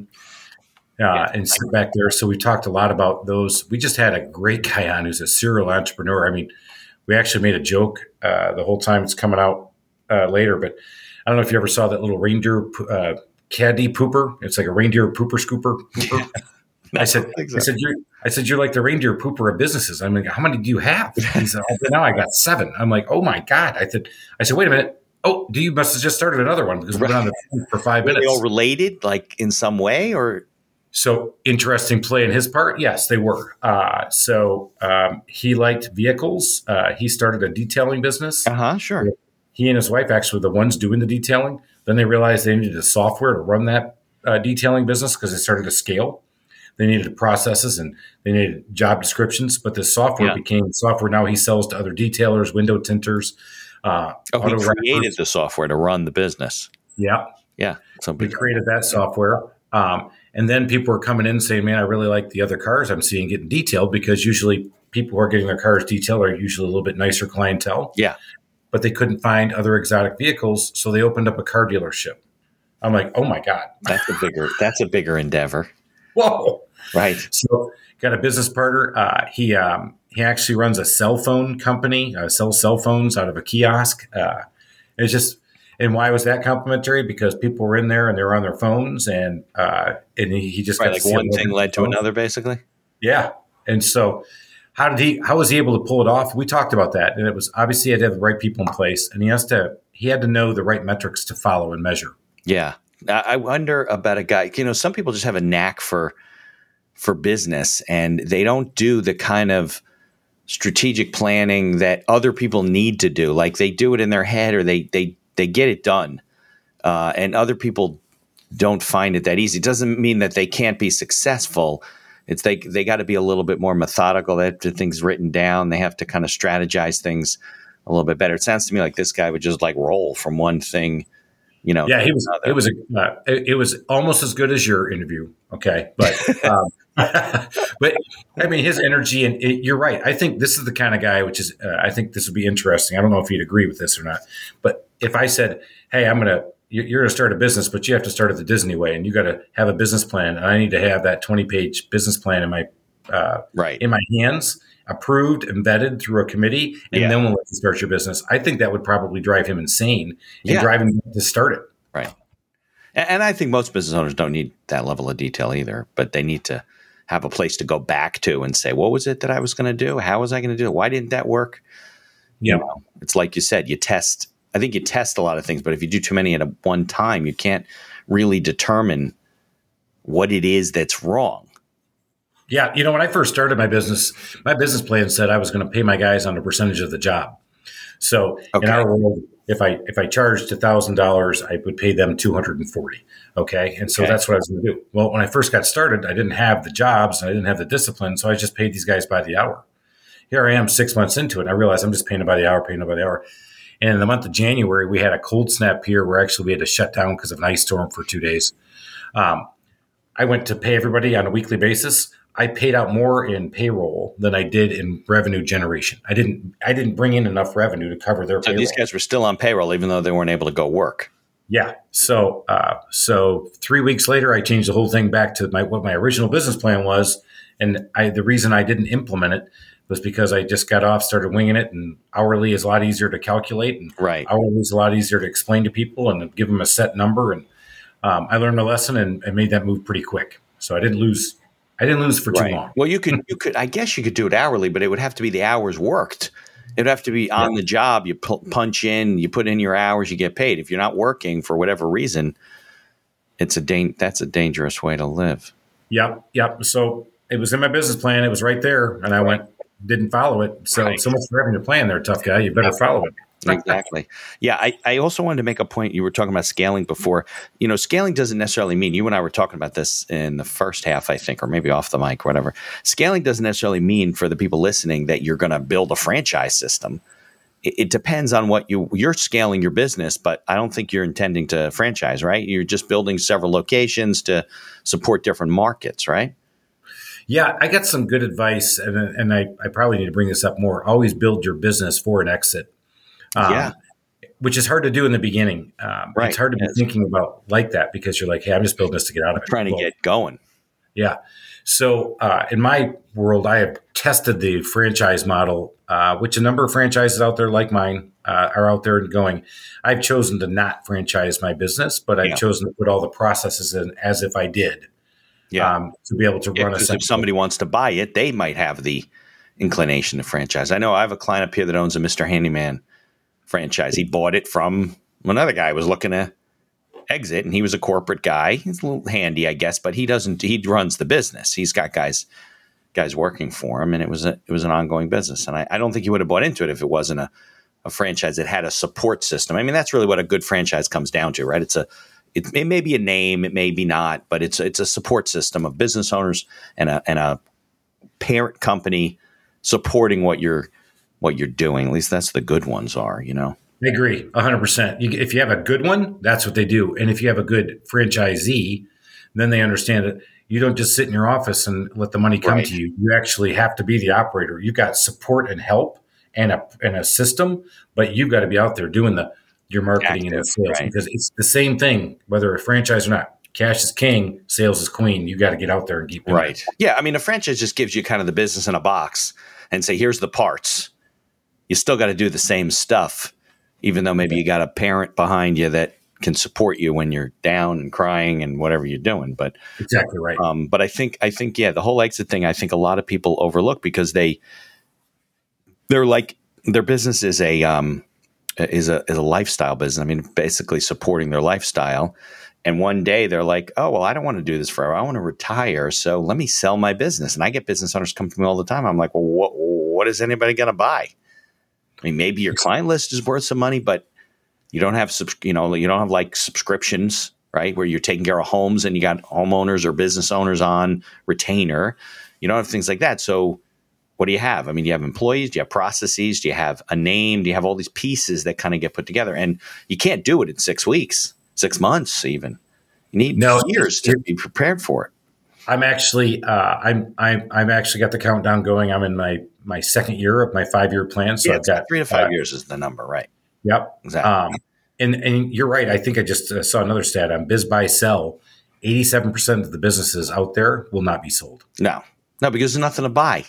uh, and sit back there. So we talked a lot about those. We just had a great guy on who's a serial entrepreneur. I mean, we actually made a joke uh, the whole time it's coming out uh, later, but I don't know if you ever saw that little reindeer uh, caddy pooper. It's like a reindeer pooper scooper. Pooper. I said, I said, you're, I said, you're like the reindeer pooper of businesses. I'm like, how many do you have? He said, oh, now I got seven. I'm like, oh my god. I said, I said, wait a minute. Oh, do you must have just started another one because we've been on the phone for five Were minutes. they all related, like in some way, or So interesting play in his part. Yes, they were. Uh, so um, he liked vehicles. Uh, he started a detailing business. uh huh? Sure. He and his wife actually were the ones doing the detailing. Then they realized they needed the software to run that uh, detailing business because they started to scale. They needed processes and they needed job descriptions. But the software Yeah. became software now he sells to other detailers, window tinters. Uh, Oh, he created the software to run the business. Yeah, Yeah. So we created that software. Um, and then people were coming in saying, man, I really like the other cars I'm seeing getting detailed because usually people who are getting their cars detailed are usually a little bit nicer clientele. Yeah. But they couldn't find other exotic vehicles. So they opened up a car dealership. I'm like, oh my God. that's a bigger that's a bigger endeavor, Whoa. right? So got a business partner. Uh, he um, he actually runs a cell phone company, uh, sells cell phones out of a kiosk. Uh, it's just and why was that complimentary? Because people were in there and they were on their phones, and uh, and he, he just Right. got Like one thing led to phone. another, basically. Yeah, and so how did he? How was he able to pull it off? We talked about that, and it was obviously he had to have the right people in place, and he has to he had to know the right metrics to follow and measure. Yeah. I wonder about a guy. You know, some people just have a knack for for business, and they don't do the kind of strategic planning that other people need to do. Like they do it in their head, or they they they get it done, uh, and other people don't find it that easy. It doesn't mean that they can't be successful. It's they they got to be a little bit more methodical. They have to things written down. They have to kind of strategize things a little bit better. It sounds to me like this guy would just like roll from one thing, you know. Yeah, he was. another. It was a. Uh, it, it was almost as good as your interview. Okay, but um, but I mean his energy and it, you're right. I think this is the kind of guy which is. Uh, I think this would be interesting. I don't know if you'd agree with this or not. But if I said, "Hey, I'm gonna," you- you're gonna start a business, but you have to start it the Disney way, and you got to have a business plan, and I need to have that 20 page business plan in my uh, right. in my hands. Approved, embedded through a committee, and Yeah. then we'll let you start your business. I think that would probably drive him insane and Yeah. drive him to start it. Right. And, and I think most business owners don't need that level of detail either, but they need to have a place to go back to and say, what was it that I was going to do? How was I going to do it? Why didn't that work? Yeah. You know, it's like you said, you test. I think you test a lot of things, but if you do too many at a one time, you can't really determine what it is that's wrong. Yeah, you know, when I first started my business, my business plan said I was going to pay my guys on a percentage of the job. So Okay. in our world, if I if I charged thousand dollars, I would pay them two hundred and forty. Okay, and so Okay. that's what I was going to do. Well, when I first got started, I didn't have the jobs and I didn't have the discipline, so I just paid these guys by the hour. Here I am, six months into it, and I realized I'm just paying them by the hour, paying them by the hour. And in the month of January, we had a cold snap here where actually we had to shut down because of an ice storm for two days. Um, I went to pay everybody on a weekly basis. I paid out more in payroll than I did in revenue generation. I didn't. I didn't bring in enough revenue to cover their So payroll. these guys were still on payroll, even though they weren't able to go work. Yeah. So, uh, so three weeks later, I changed the whole thing back to my what my original business plan was, and I the reason I didn't implement it was because I just got off, started winging it, and hourly is a lot easier to calculate, and Right. hourly is a lot easier to explain to people and give them a set number. And um, I learned a lesson and, and made that move pretty quick. So I didn't lose. I didn't lose for too Right. long. Well, you could, you could, I guess you could do it hourly, but it would have to be the hours worked. It would have to be on the job. You pu- punch in, you put in your hours, you get paid. If you're not working for whatever reason, it's a that's a dangerous way to live. Yep, yep. So it was in my business plan. It was right there, and I went, didn't follow it. So right. so much for having your plan there, tough guy. You better follow it. exactly. Yeah, I, I also wanted to make a point. You were talking about scaling before. You know, scaling doesn't necessarily mean you and I were talking about this in the first half, I think, or maybe off the mic, whatever. Scaling doesn't necessarily mean for the people listening that you're going to build a franchise system. It, it depends on what you you're scaling your business, but I don't think you're intending to franchise, right? You're just building several locations to support different markets, right? Yeah, I got some good advice, and, and I, I probably need to bring this up more. Always build your business for an exit. Um, yeah. Which is hard to do in the beginning. Um, right. It's hard to be thinking about like that because you're like, hey, I'm just building this to get out of it. Trying to well, get going. Yeah. So uh, in my world, I have tested the franchise model, uh, which a number of franchises out there like mine uh, are out there and going. I've chosen to not franchise my business, but I've yeah. chosen to put all the processes in as if I did. Yeah. Um, to be able to yeah, run a. If somebody wants to buy it, they might have the inclination to franchise. I know I have a client up here that owns a Mr. Handyman franchise. He bought it from another guy was looking to exit, and he was a corporate guy. He's a little handy, I guess, but he doesn't. He runs the business. He's got guys guys working for him, and it was a, it was an ongoing business. And I, I don't think he would have bought into it if it wasn't a, a franchise that had a support system. I mean, that's really what a good franchise comes down to, right? It's a it, it may be a name, it may be not, but it's it's a support system of business owners and a and a parent company supporting what you're what you're doing. At least that's the good ones are, you know. I agree, hundred percent. If you have a good one, that's what they do, and if you have a good franchisee, then they understand it. You don't just sit in your office and let the money come right. to you. You actually have to be the operator. You've got support and help and a and a system, but you've got to be out there doing the your marketing Active, and sales right. because it's the same thing whether a franchise or not. Cash is king, sales is queen. You got to get out there and keep right. It. Yeah, I mean, a franchise just gives you kind of the business in a box and say, "Here's the parts." You still got to do the same stuff, even though maybe you got a parent behind you that can support you when you're down and crying and whatever you're doing. But exactly right. Um, but I think I think yeah, the whole exit thing. I think a lot of people overlook because they they're like their business is a um, Uh, is a is a lifestyle business. I mean, basically supporting their lifestyle. And one day they're like, "Oh well, I don't want to do this forever. I want to retire. So let me sell my business." And I get business owners come to me all the time. I'm like, "Well, what what is anybody going to buy?" I mean, maybe your client list is worth some money, but you don't have you know you don't have like subscriptions, right? Where you're taking care of homes and you got homeowners or business owners on retainer. You don't have things like that. So what do you have? I mean, do you have employees? Do you have processes? Do you have a name? Do you have all these pieces that kind of get put together? And you can't do it in six weeks, six months, even. You need no, years to be prepared for it. I'm actually, uh, I'm, I'm, I'm actually got the countdown going. I'm in my my second year of my five year plan. So yeah, I've got three to five uh, years is the number, right? Yep, exactly. Um, and and you're right. I think I just uh, saw another stat on Biz Buy Sell. Eighty-seven percent of the businesses out there will not be sold. No, no, because there's nothing to buy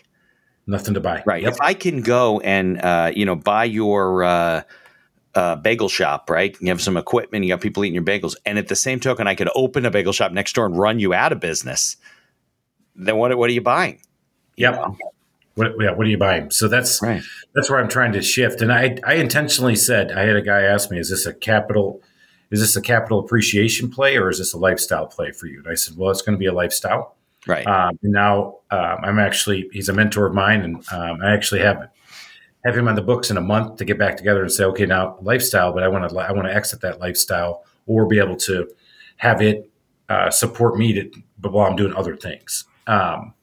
nothing to buy. Right. Yep. If I can go and uh, you know buy your uh, uh, bagel shop, right? You have some equipment, you got people eating your bagels, and at the same token, I could open a bagel shop next door and run you out of business. Then what? What are you buying? Yep. know? What, yeah, what are you buying? So that's right. that's where I'm trying to shift. And I I intentionally said I had a guy ask me, is this a capital is this a capital appreciation play or is this a lifestyle play for you? And I said, well, it's going to be a lifestyle. Right. Um, and now um, I'm actually he's a mentor of mine, and um, I actually have have him on the books in a month to get back together and say, okay, now lifestyle, but I want to I want to exit that lifestyle or be able to have it uh, support me to, but while I'm doing other things. Um,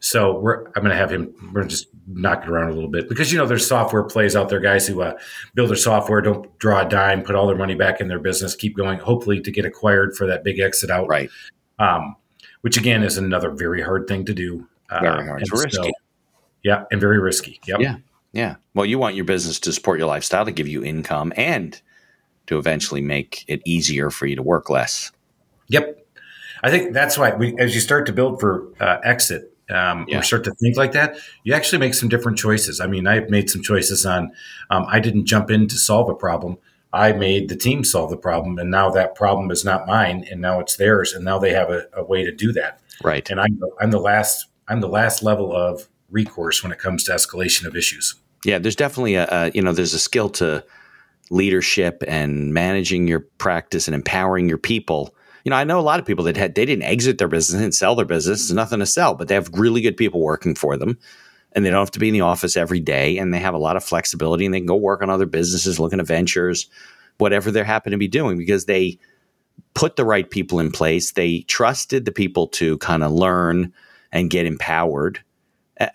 so we're I'm going to have him. We're just knock it around a little bit because you know there's software plays out there, guys who uh, build their software, don't draw a dime, put all their money back in their business, keep going, hopefully to get acquired for that big exit out. Right. Um, which again is another very hard thing to do. Very hard. It's risky. So, yeah, and very risky. Yep. Yeah. Yeah. Well, you want your business to support your lifestyle, to give you income, and to eventually make it easier for you to work less. Yep. I think that's why we, as you start to build for uh, exit, um, yeah. or start to think like that, you actually make some different choices. I mean, I've made some choices on. Um, I didn't jump in to solve a problem. I made the team solve the problem, and now that problem is not mine, and now it's theirs, and now they have a, a way to do that. Right. And I'm I'm the last I'm the last level of recourse when it comes to escalation of issues. Yeah, there's definitely a, a you know there's a skill to leadership and managing your practice and empowering your people. You know, I know a lot of people that had they didn't exit their business and sell their business. There's nothing to sell, but they have really good people working for them and they don't have to be in the office every day and they have a lot of flexibility and they can go work on other businesses, looking at ventures, whatever they happen to be doing because they put the right people in place. They trusted the people to kind of learn and get empowered.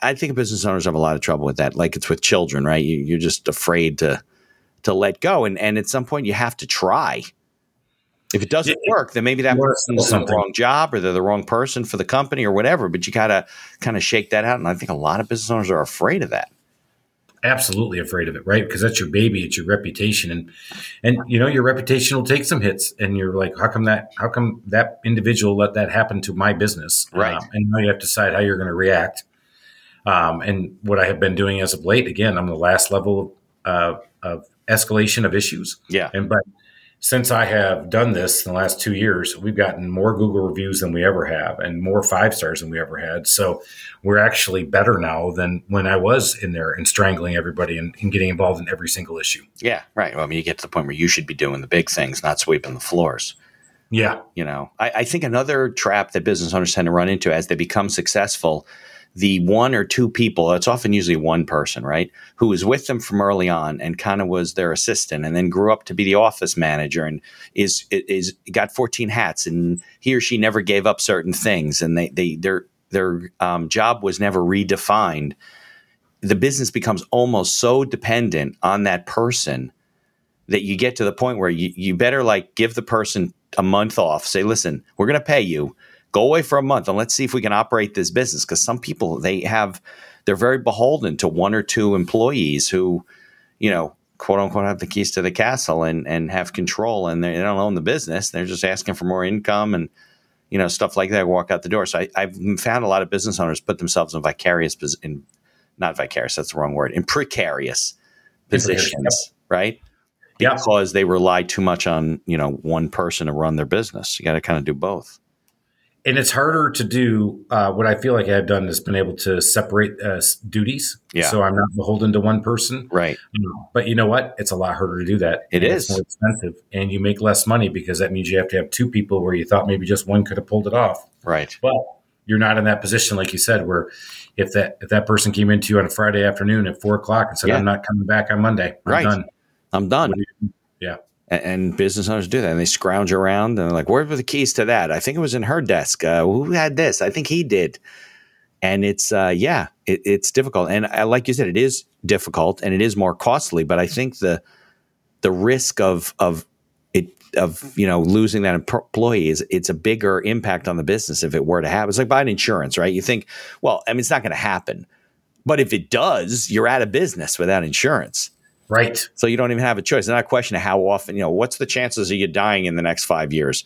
I think business owners have a lot of trouble with that. Like it's with children, right? You, are just afraid to to let go, and and at some point you have to try. If it doesn't yeah, work, then maybe that person's in the wrong job or they're the wrong person for the company or whatever. But you got to kind of shake that out. And I think a lot of business owners are afraid of that. Absolutely afraid of it, right? Because that's your baby, it's your reputation, and and you know your reputation will take some hits, and you're like, how come that? How come that individual let that happen to my business? Right. Um, and now you have to decide how you're going to react. Um, and what I have been doing as of late, again, I'm the last level uh, of escalation of issues. Yeah. And but since I have done this in the last two years, we've gotten more Google reviews than we ever have and more five stars than we ever had. So we're actually better now than when I was in there and strangling everybody and, and getting involved in every single issue. Yeah, right. Well, I mean, you get to the point where you should be doing the big things, not sweeping the floors. Yeah. You know, I, I think another trap that business owners tend to run into as they become successful the one or two people, it's often usually one person, right, who was with them from early on and kind of was their assistant and then grew up to be the office manager and is is got 14 hats and he or she never gave up certain things and they they their their um, job was never redefined. The business becomes almost so dependent on that person that you get to the point where you, you better like give the person a month off. Say, listen, we're going to pay you go away for a month and let's see if we can operate this business. Because some people they have they're very beholden to one or two employees who you know quote unquote have the keys to the castle and and have control and they don't own the business. They're just asking for more income and you know stuff like that walk out the door. So I, have found a lot of business owners put themselves in vicarious in not vicarious that's the wrong word in precarious positions right? Because they rely too much on you know one person to run their business. You got to kind of do both and it's harder to do uh, what I feel like I've done is been able to separate uh, duties. Yeah. So I'm not beholden to one person. Right. But you know what? It's a lot harder to do that. It is more expensive, and you make less money because that means you have to have two people where you thought maybe just one could have pulled it off. Right. But you're not in that position, like you said, where if that if that person came into you on a Friday afternoon at four o'clock and said, yeah. "I'm not coming back on Monday. I'm right. done. I'm done." Yeah and, and business owners do that and they scrounge around and they're like where were the keys to that? I think it was in her desk uh, who had this? I think he did. And it's uh, yeah it, it's difficult. And uh, like you said it is difficult and it is more costly but i think the the risk of of it of you know losing that employee is it's a bigger impact on the business if it were to happen. It's like buying insurance right? You think well i mean it's not going to happen. But if it does you're out of business without insurance Right. So you don't even have a choice. It's not a question of how often, you know, what's the chances of you dying in the next five years?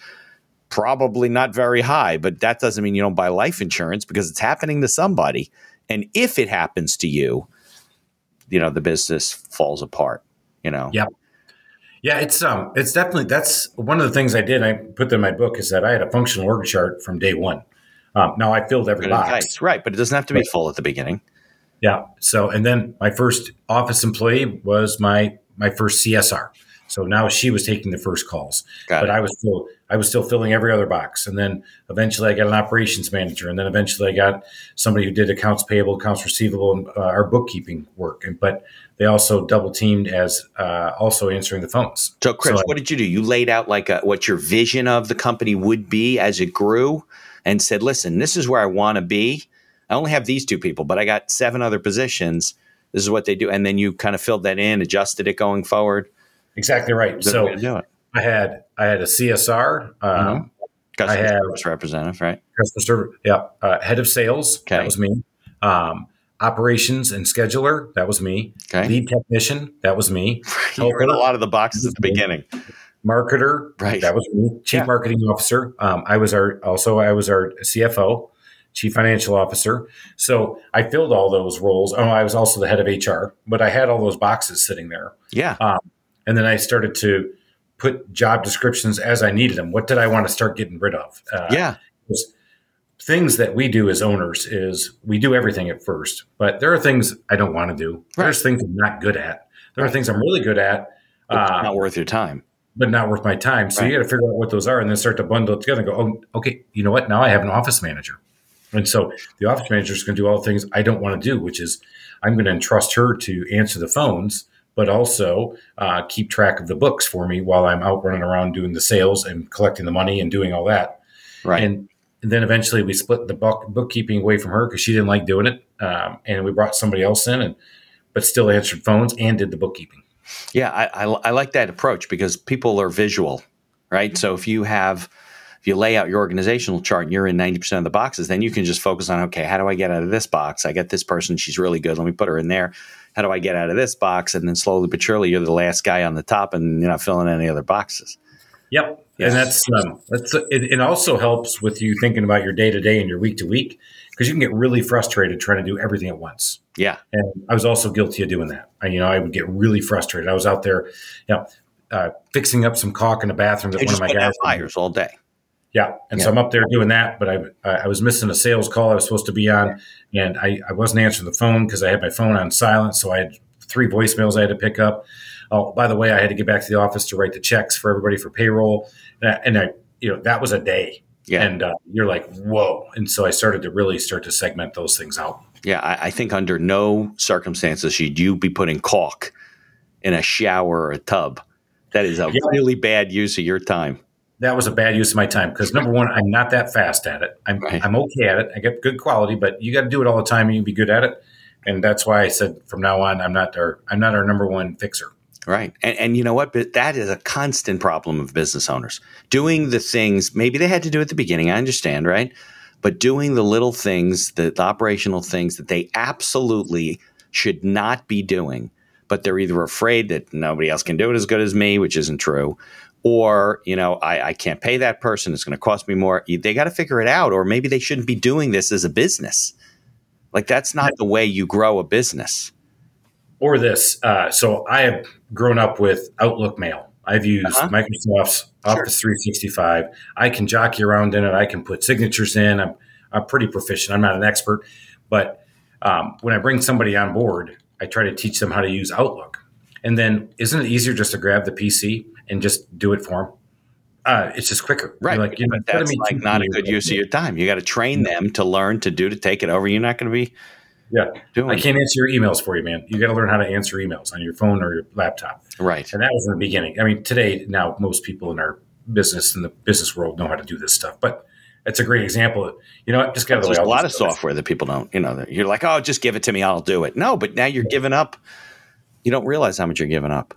Probably not very high, but that doesn't mean you don't buy life insurance because it's happening to somebody. And if it happens to you, you know, the business falls apart, you know? Yeah. Yeah, it's um, it's definitely that's one of the things I did. I put in my book is that I had a functional org chart from day one. Um, now I filled every box, right? But it doesn't have to be full at the beginning. Yeah. So, and then my first office employee was my my first CSR. So now she was taking the first calls, got but it. I was still I was still filling every other box. And then eventually I got an operations manager, and then eventually I got somebody who did accounts payable, accounts receivable, and uh, our bookkeeping work. And but they also double teamed as uh, also answering the phones. So, Chris, so what I, did you do? You laid out like a, what your vision of the company would be as it grew, and said, "Listen, this is where I want to be." I only have these two people, but I got seven other positions. This is what they do. And then you kind of filled that in, adjusted it going forward. Exactly right. So I had I had a CSR. Um, mm-hmm. Customer I had service representative, right? Customer service, yeah. Uh, head of sales, okay. that was me. Um, operations and scheduler, that was me. Okay. Lead technician, that was me. you were in a lot of the boxes at the beginning. Marketer, right? That was me. Chief yeah. marketing officer. Um, I was our also I was our CFO chief financial officer. So I filled all those roles. Oh, I was also the head of HR, but I had all those boxes sitting there. Yeah. Um, and then I started to put job descriptions as I needed them. What did I want to start getting rid of? Uh, yeah. Things that we do as owners is we do everything at first, but there are things I don't want to do. Right. There's things I'm not good at. There are things I'm really good at. Uh, not worth your time. But not worth my time. So right. you got to figure out what those are and then start to bundle it together and go, oh, okay, you know what? Now I have an office manager And so the office manager is going to do all the things I don't want to do, which is I'm going to entrust her to answer the phones, but also uh, keep track of the books for me while I'm out running around doing the sales and collecting the money and doing all that. Right. And, and then eventually we split the book, bookkeeping away from her because she didn't like doing it, um, and we brought somebody else in, and but still answered phones and did the bookkeeping. Yeah, I, I, I like that approach because people are visual, right? So if you have if you lay out your organizational chart and you're in 90% of the boxes, then you can just focus on, okay, how do I get out of this box? I get this person, she's really good. Let me put her in there. How do I get out of this box? And then slowly but surely, you're the last guy on the top and you're not filling any other boxes. Yep. Yes. And that's, um, that's it, it also helps with you thinking about your day to day and your week to week because you can get really frustrated trying to do everything at once. Yeah. And I was also guilty of doing that. I, you know, I would get really frustrated. I was out there, you know, uh, fixing up some caulk in the bathroom that one of my guys fires all day. Yeah, and yeah. so I'm up there doing that, but I I was missing a sales call I was supposed to be on, and I, I wasn't answering the phone because I had my phone on silent, so I had three voicemails I had to pick up. Oh, by the way, I had to get back to the office to write the checks for everybody for payroll, and I, and I you know that was a day, yeah. and uh, you're like whoa, and so I started to really start to segment those things out. Yeah, I, I think under no circumstances should you be putting caulk in a shower or a tub. That is a yeah. really bad use of your time that was a bad use of my time because number one, I'm not that fast at it. I'm right. I'm okay at it. I get good quality, but you got to do it all the time and you can be good at it. And that's why I said from now on, I'm not our I'm not our number one fixer. Right. And, and you know what? But that is a constant problem of business owners doing the things maybe they had to do at the beginning. I understand, right? But doing the little things, the, the operational things that they absolutely should not be doing, but they're either afraid that nobody else can do it as good as me, which isn't true, or you know I, I can't pay that person it's going to cost me more. They got to figure it out or maybe they shouldn't be doing this as a business. Like that's not the way you grow a business. Or this uh, so i have grown up with outlook mail. I've used uh-huh. microsoft's sure. office 365 i can jockey around in it i can put signatures in i'm, I'm pretty proficient i'm not an expert. But um, when i bring somebody on board i try to teach them how to use outlook and then isn't it easier just to grab the pc and just do it for them. Uh, it's just quicker. Right. You're like, you know, but that's like not a good use of your time. You got to train them to learn to do to take it over. You're not going to be. Yeah. Doing I can't answer your emails for you, man. You got to learn how to answer emails on your phone or your laptop. Right. And that was in the beginning. I mean, today, now most people in our business, in the business world, know how to do this stuff. But it's a great example. You know, just got There's a lot of software that people don't, you know, you're like, oh, just give it to me. I'll do it. No, but now you're giving up. You don't realize how much you're giving up.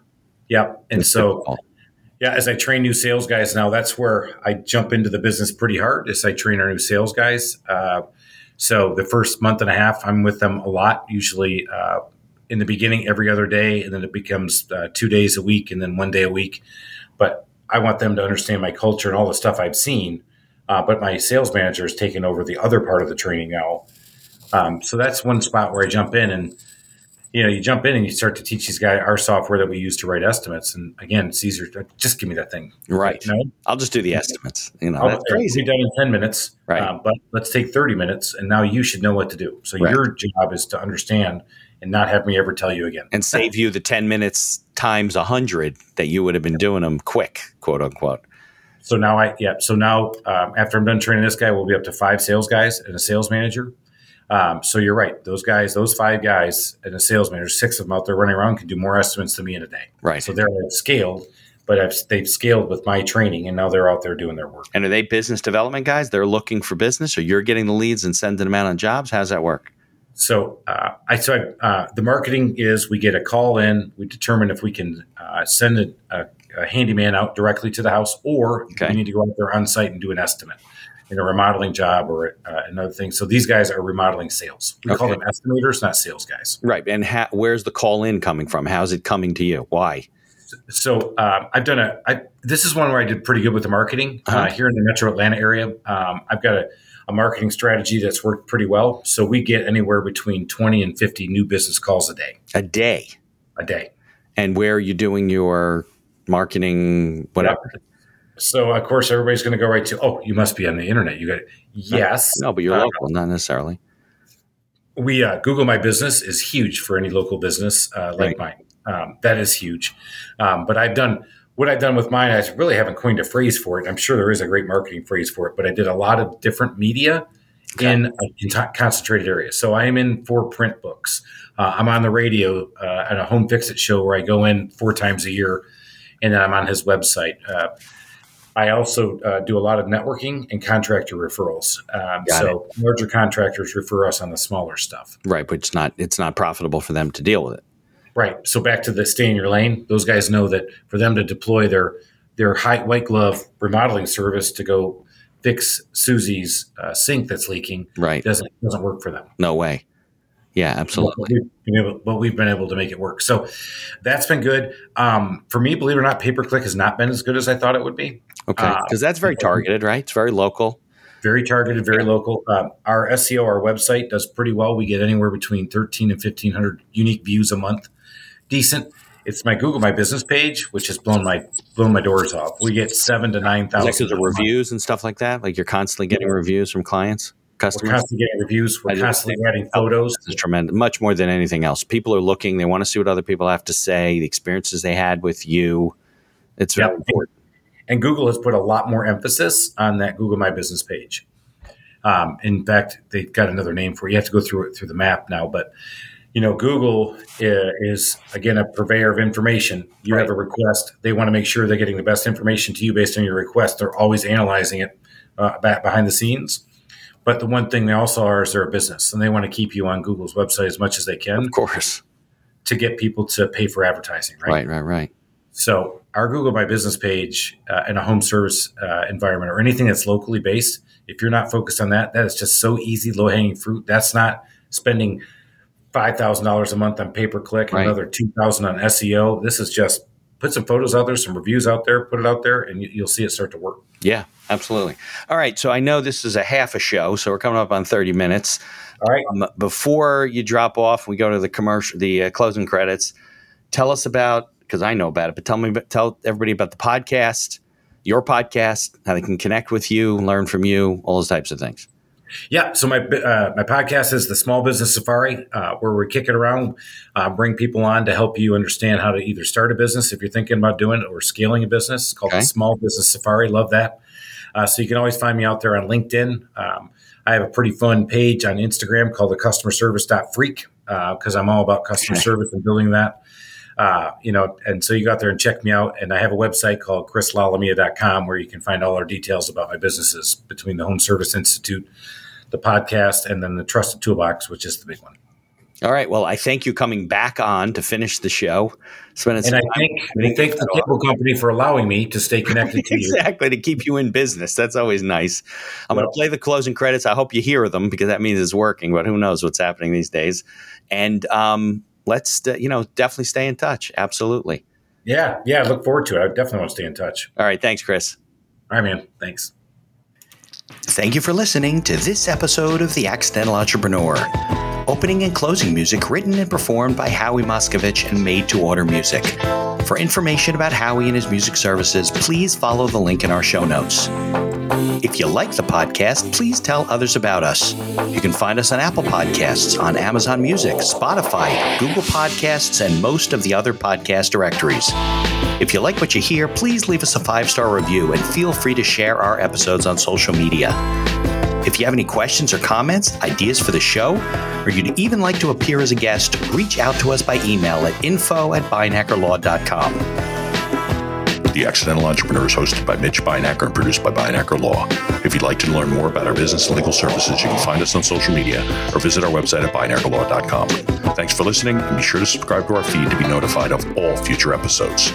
Yeah. And it's so difficult. Yeah, as I train new sales guys now, that's where I jump into the business pretty hard. As I train our new sales guys, uh, so the first month and a half, I'm with them a lot. Usually, uh, in the beginning, every other day, and then it becomes uh, two days a week, and then one day a week. But I want them to understand my culture and all the stuff I've seen. Uh, but my sales manager is taking over the other part of the training now. Um, so that's one spot where I jump in and you know, you jump in and you start to teach these guys our software that we use to write estimates. And again, it's easier to just give me that thing. Right. You know? I'll just do the estimates. You know, that's crazy. Done in 10 minutes. Right. Uh, but let's take 30 minutes and now you should know what to do. So right. your job is to understand and not have me ever tell you again. And save you the 10 minutes times 100 that you would have been doing them quick, quote unquote. So now I, yeah. So now um, after I'm done training this guy, we'll be up to five sales guys and a sales manager. Um, so you're right; those guys, those five guys, and a sales manager, six of them out there running around, can do more estimates than me in a day. Right. So they're scaled, but I've, they've scaled with my training, and now they're out there doing their work. And are they business development guys? They're looking for business, or you're getting the leads and sending them out on jobs. How's that work? So uh, I so uh, the marketing is we get a call in, we determine if we can uh, send a, a, a, handyman out directly to the house, or okay. we need to go out there on site and do an estimate in a remodeling job or uh, another thing. So these guys are remodeling sales. We okay. call them estimators, not sales guys. Right. And ha- where's the call in coming from? How's it coming to you? Why? So uh, I've done a. I, this is one where I did pretty good with the marketing uh, uh-huh. uh, here in the Metro Atlanta area. Um, I've got a, a, marketing strategy that's worked pretty well. So we get anywhere between twenty and fifty new business calls a day. A day. A day. And where are you doing your marketing? Whatever. Yep. So of course everybody's going to go right to, oh, you must be on the internet. You got it. Yes. No, but you're uh, local, not necessarily. We uh, Google My Business is huge for any local business uh, like right. mine. Um, that is huge. Um, but I've done what I've done with mine. I really haven't coined a phrase for it. I'm sure there is a great marketing phrase for it, but I did a lot of different media okay. in a concentrated areas. So I am in four print books. Uh, I'm on the radio uh, at a home fix it show where I go in four times a year, and then I'm on his website. Uh, I also uh, do a lot of networking and contractor referrals. Um, so it. larger contractors refer us on the smaller stuff. Right, but it's not it's not profitable for them to deal with it. Right. So back to the stay in your lane. Those guys know that for them to deploy their their high white glove remodeling service to go fix Susie's uh, sink that's leaking, right, doesn't doesn't work for them. No way. Yeah, absolutely. But we've, able, but we've been able to make it work. So that's been good. Um, for me, believe it or not, pay per click has not been as good as I thought it would be. Okay, because uh, that's very targeted, right? It's very local. Very targeted, very yeah. local. Uh, our SEO, our website does pretty well. We get anywhere between 13 and 1500 unique views a month. Decent. It's my Google My Business page, which has blown my blown my doors off. We get seven to nine thousand. the reviews and stuff like that. Like you're constantly getting reviews from clients, customers. We're constantly getting reviews. We're constantly adding photos. Is tremendous. Much more than anything else. People are looking. They want to see what other people have to say. The experiences they had with you. It's very yep. important. And Google has put a lot more emphasis on that Google My Business page. Um, in fact, they've got another name for it. You have to go through it through the map now, but you know, Google is again a purveyor of information. You right. have a request; they want to make sure they're getting the best information to you based on your request. They're always analyzing it uh, back behind the scenes. But the one thing they also are is they're a business, and they want to keep you on Google's website as much as they can, of course, to get people to pay for advertising. Right, right, right, right. So our Google My Business page uh, in a home service uh, environment or anything that's locally based, if you're not focused on that, that is just so easy, low hanging fruit. That's not spending five thousand dollars a month on pay per click, right. another two thousand on SEO. This is just put some photos out there, some reviews out there, put it out there, and you, will see it start to work. Yeah, absolutely. All right, so I know this is a half a show, so we're coming up on thirty minutes. All right. Um, before you drop off, we go to the commercial, the uh, closing credits. Tell us about because I know about it, but tell me, tell everybody about the podcast, your podcast, how they can connect with you, learn from you, all those types of things. Yeah, so my uh, my podcast is the Small Business Safari, uh, where we kick it around, uh, bring people on to help you understand how to either start a business if you're thinking about doing it or scaling a business. It's called okay. the Small Business Safari. Love that. Uh, so you can always find me out there on LinkedIn. Um, I have a pretty fun page on Instagram called the Customer Service Freak because uh, I'm all about customer service and building that. Uh, you know, and so you go out there and check me out. And I have a website called chrislalomia.com where you can find all our details about my businesses between the Home Service Institute, the podcast, and then the Trusted Toolbox, which is the big one. All right. Well, I thank you coming back on to finish the show. Spending and I thank, I thank the cable company for allowing me to stay connected to you. exactly to keep you in business. That's always nice. I'm well, going to play the closing credits. I hope you hear them because that means it's working. But who knows what's happening these days? And um, let's you know definitely stay in touch. Absolutely. Yeah, yeah. I look forward to it. I definitely want to stay in touch. All right. Thanks, Chris. All right, man. Thanks. Thank you for listening to this episode of The Accidental Entrepreneur. Opening and closing music written and performed by Howie Moskovich and made to order music. For information about Howie and his music services, please follow the link in our show notes. If you like the podcast, please tell others about us. You can find us on Apple Podcasts, on Amazon Music, Spotify, Google Podcasts, and most of the other podcast directories. If you like what you hear, please leave us a five star review and feel free to share our episodes on social media. If you have any questions or comments, ideas for the show, or you'd even like to appear as a guest, reach out to us by email at info at beinhakerlaw.com. The Accidental Entrepreneur is hosted by Mitch Beinhaker and produced by Beinhaker Law. If you'd like to learn more about our business and legal services, you can find us on social media or visit our website at beinhakerlaw.com. Thanks for listening, and be sure to subscribe to our feed to be notified of all future episodes.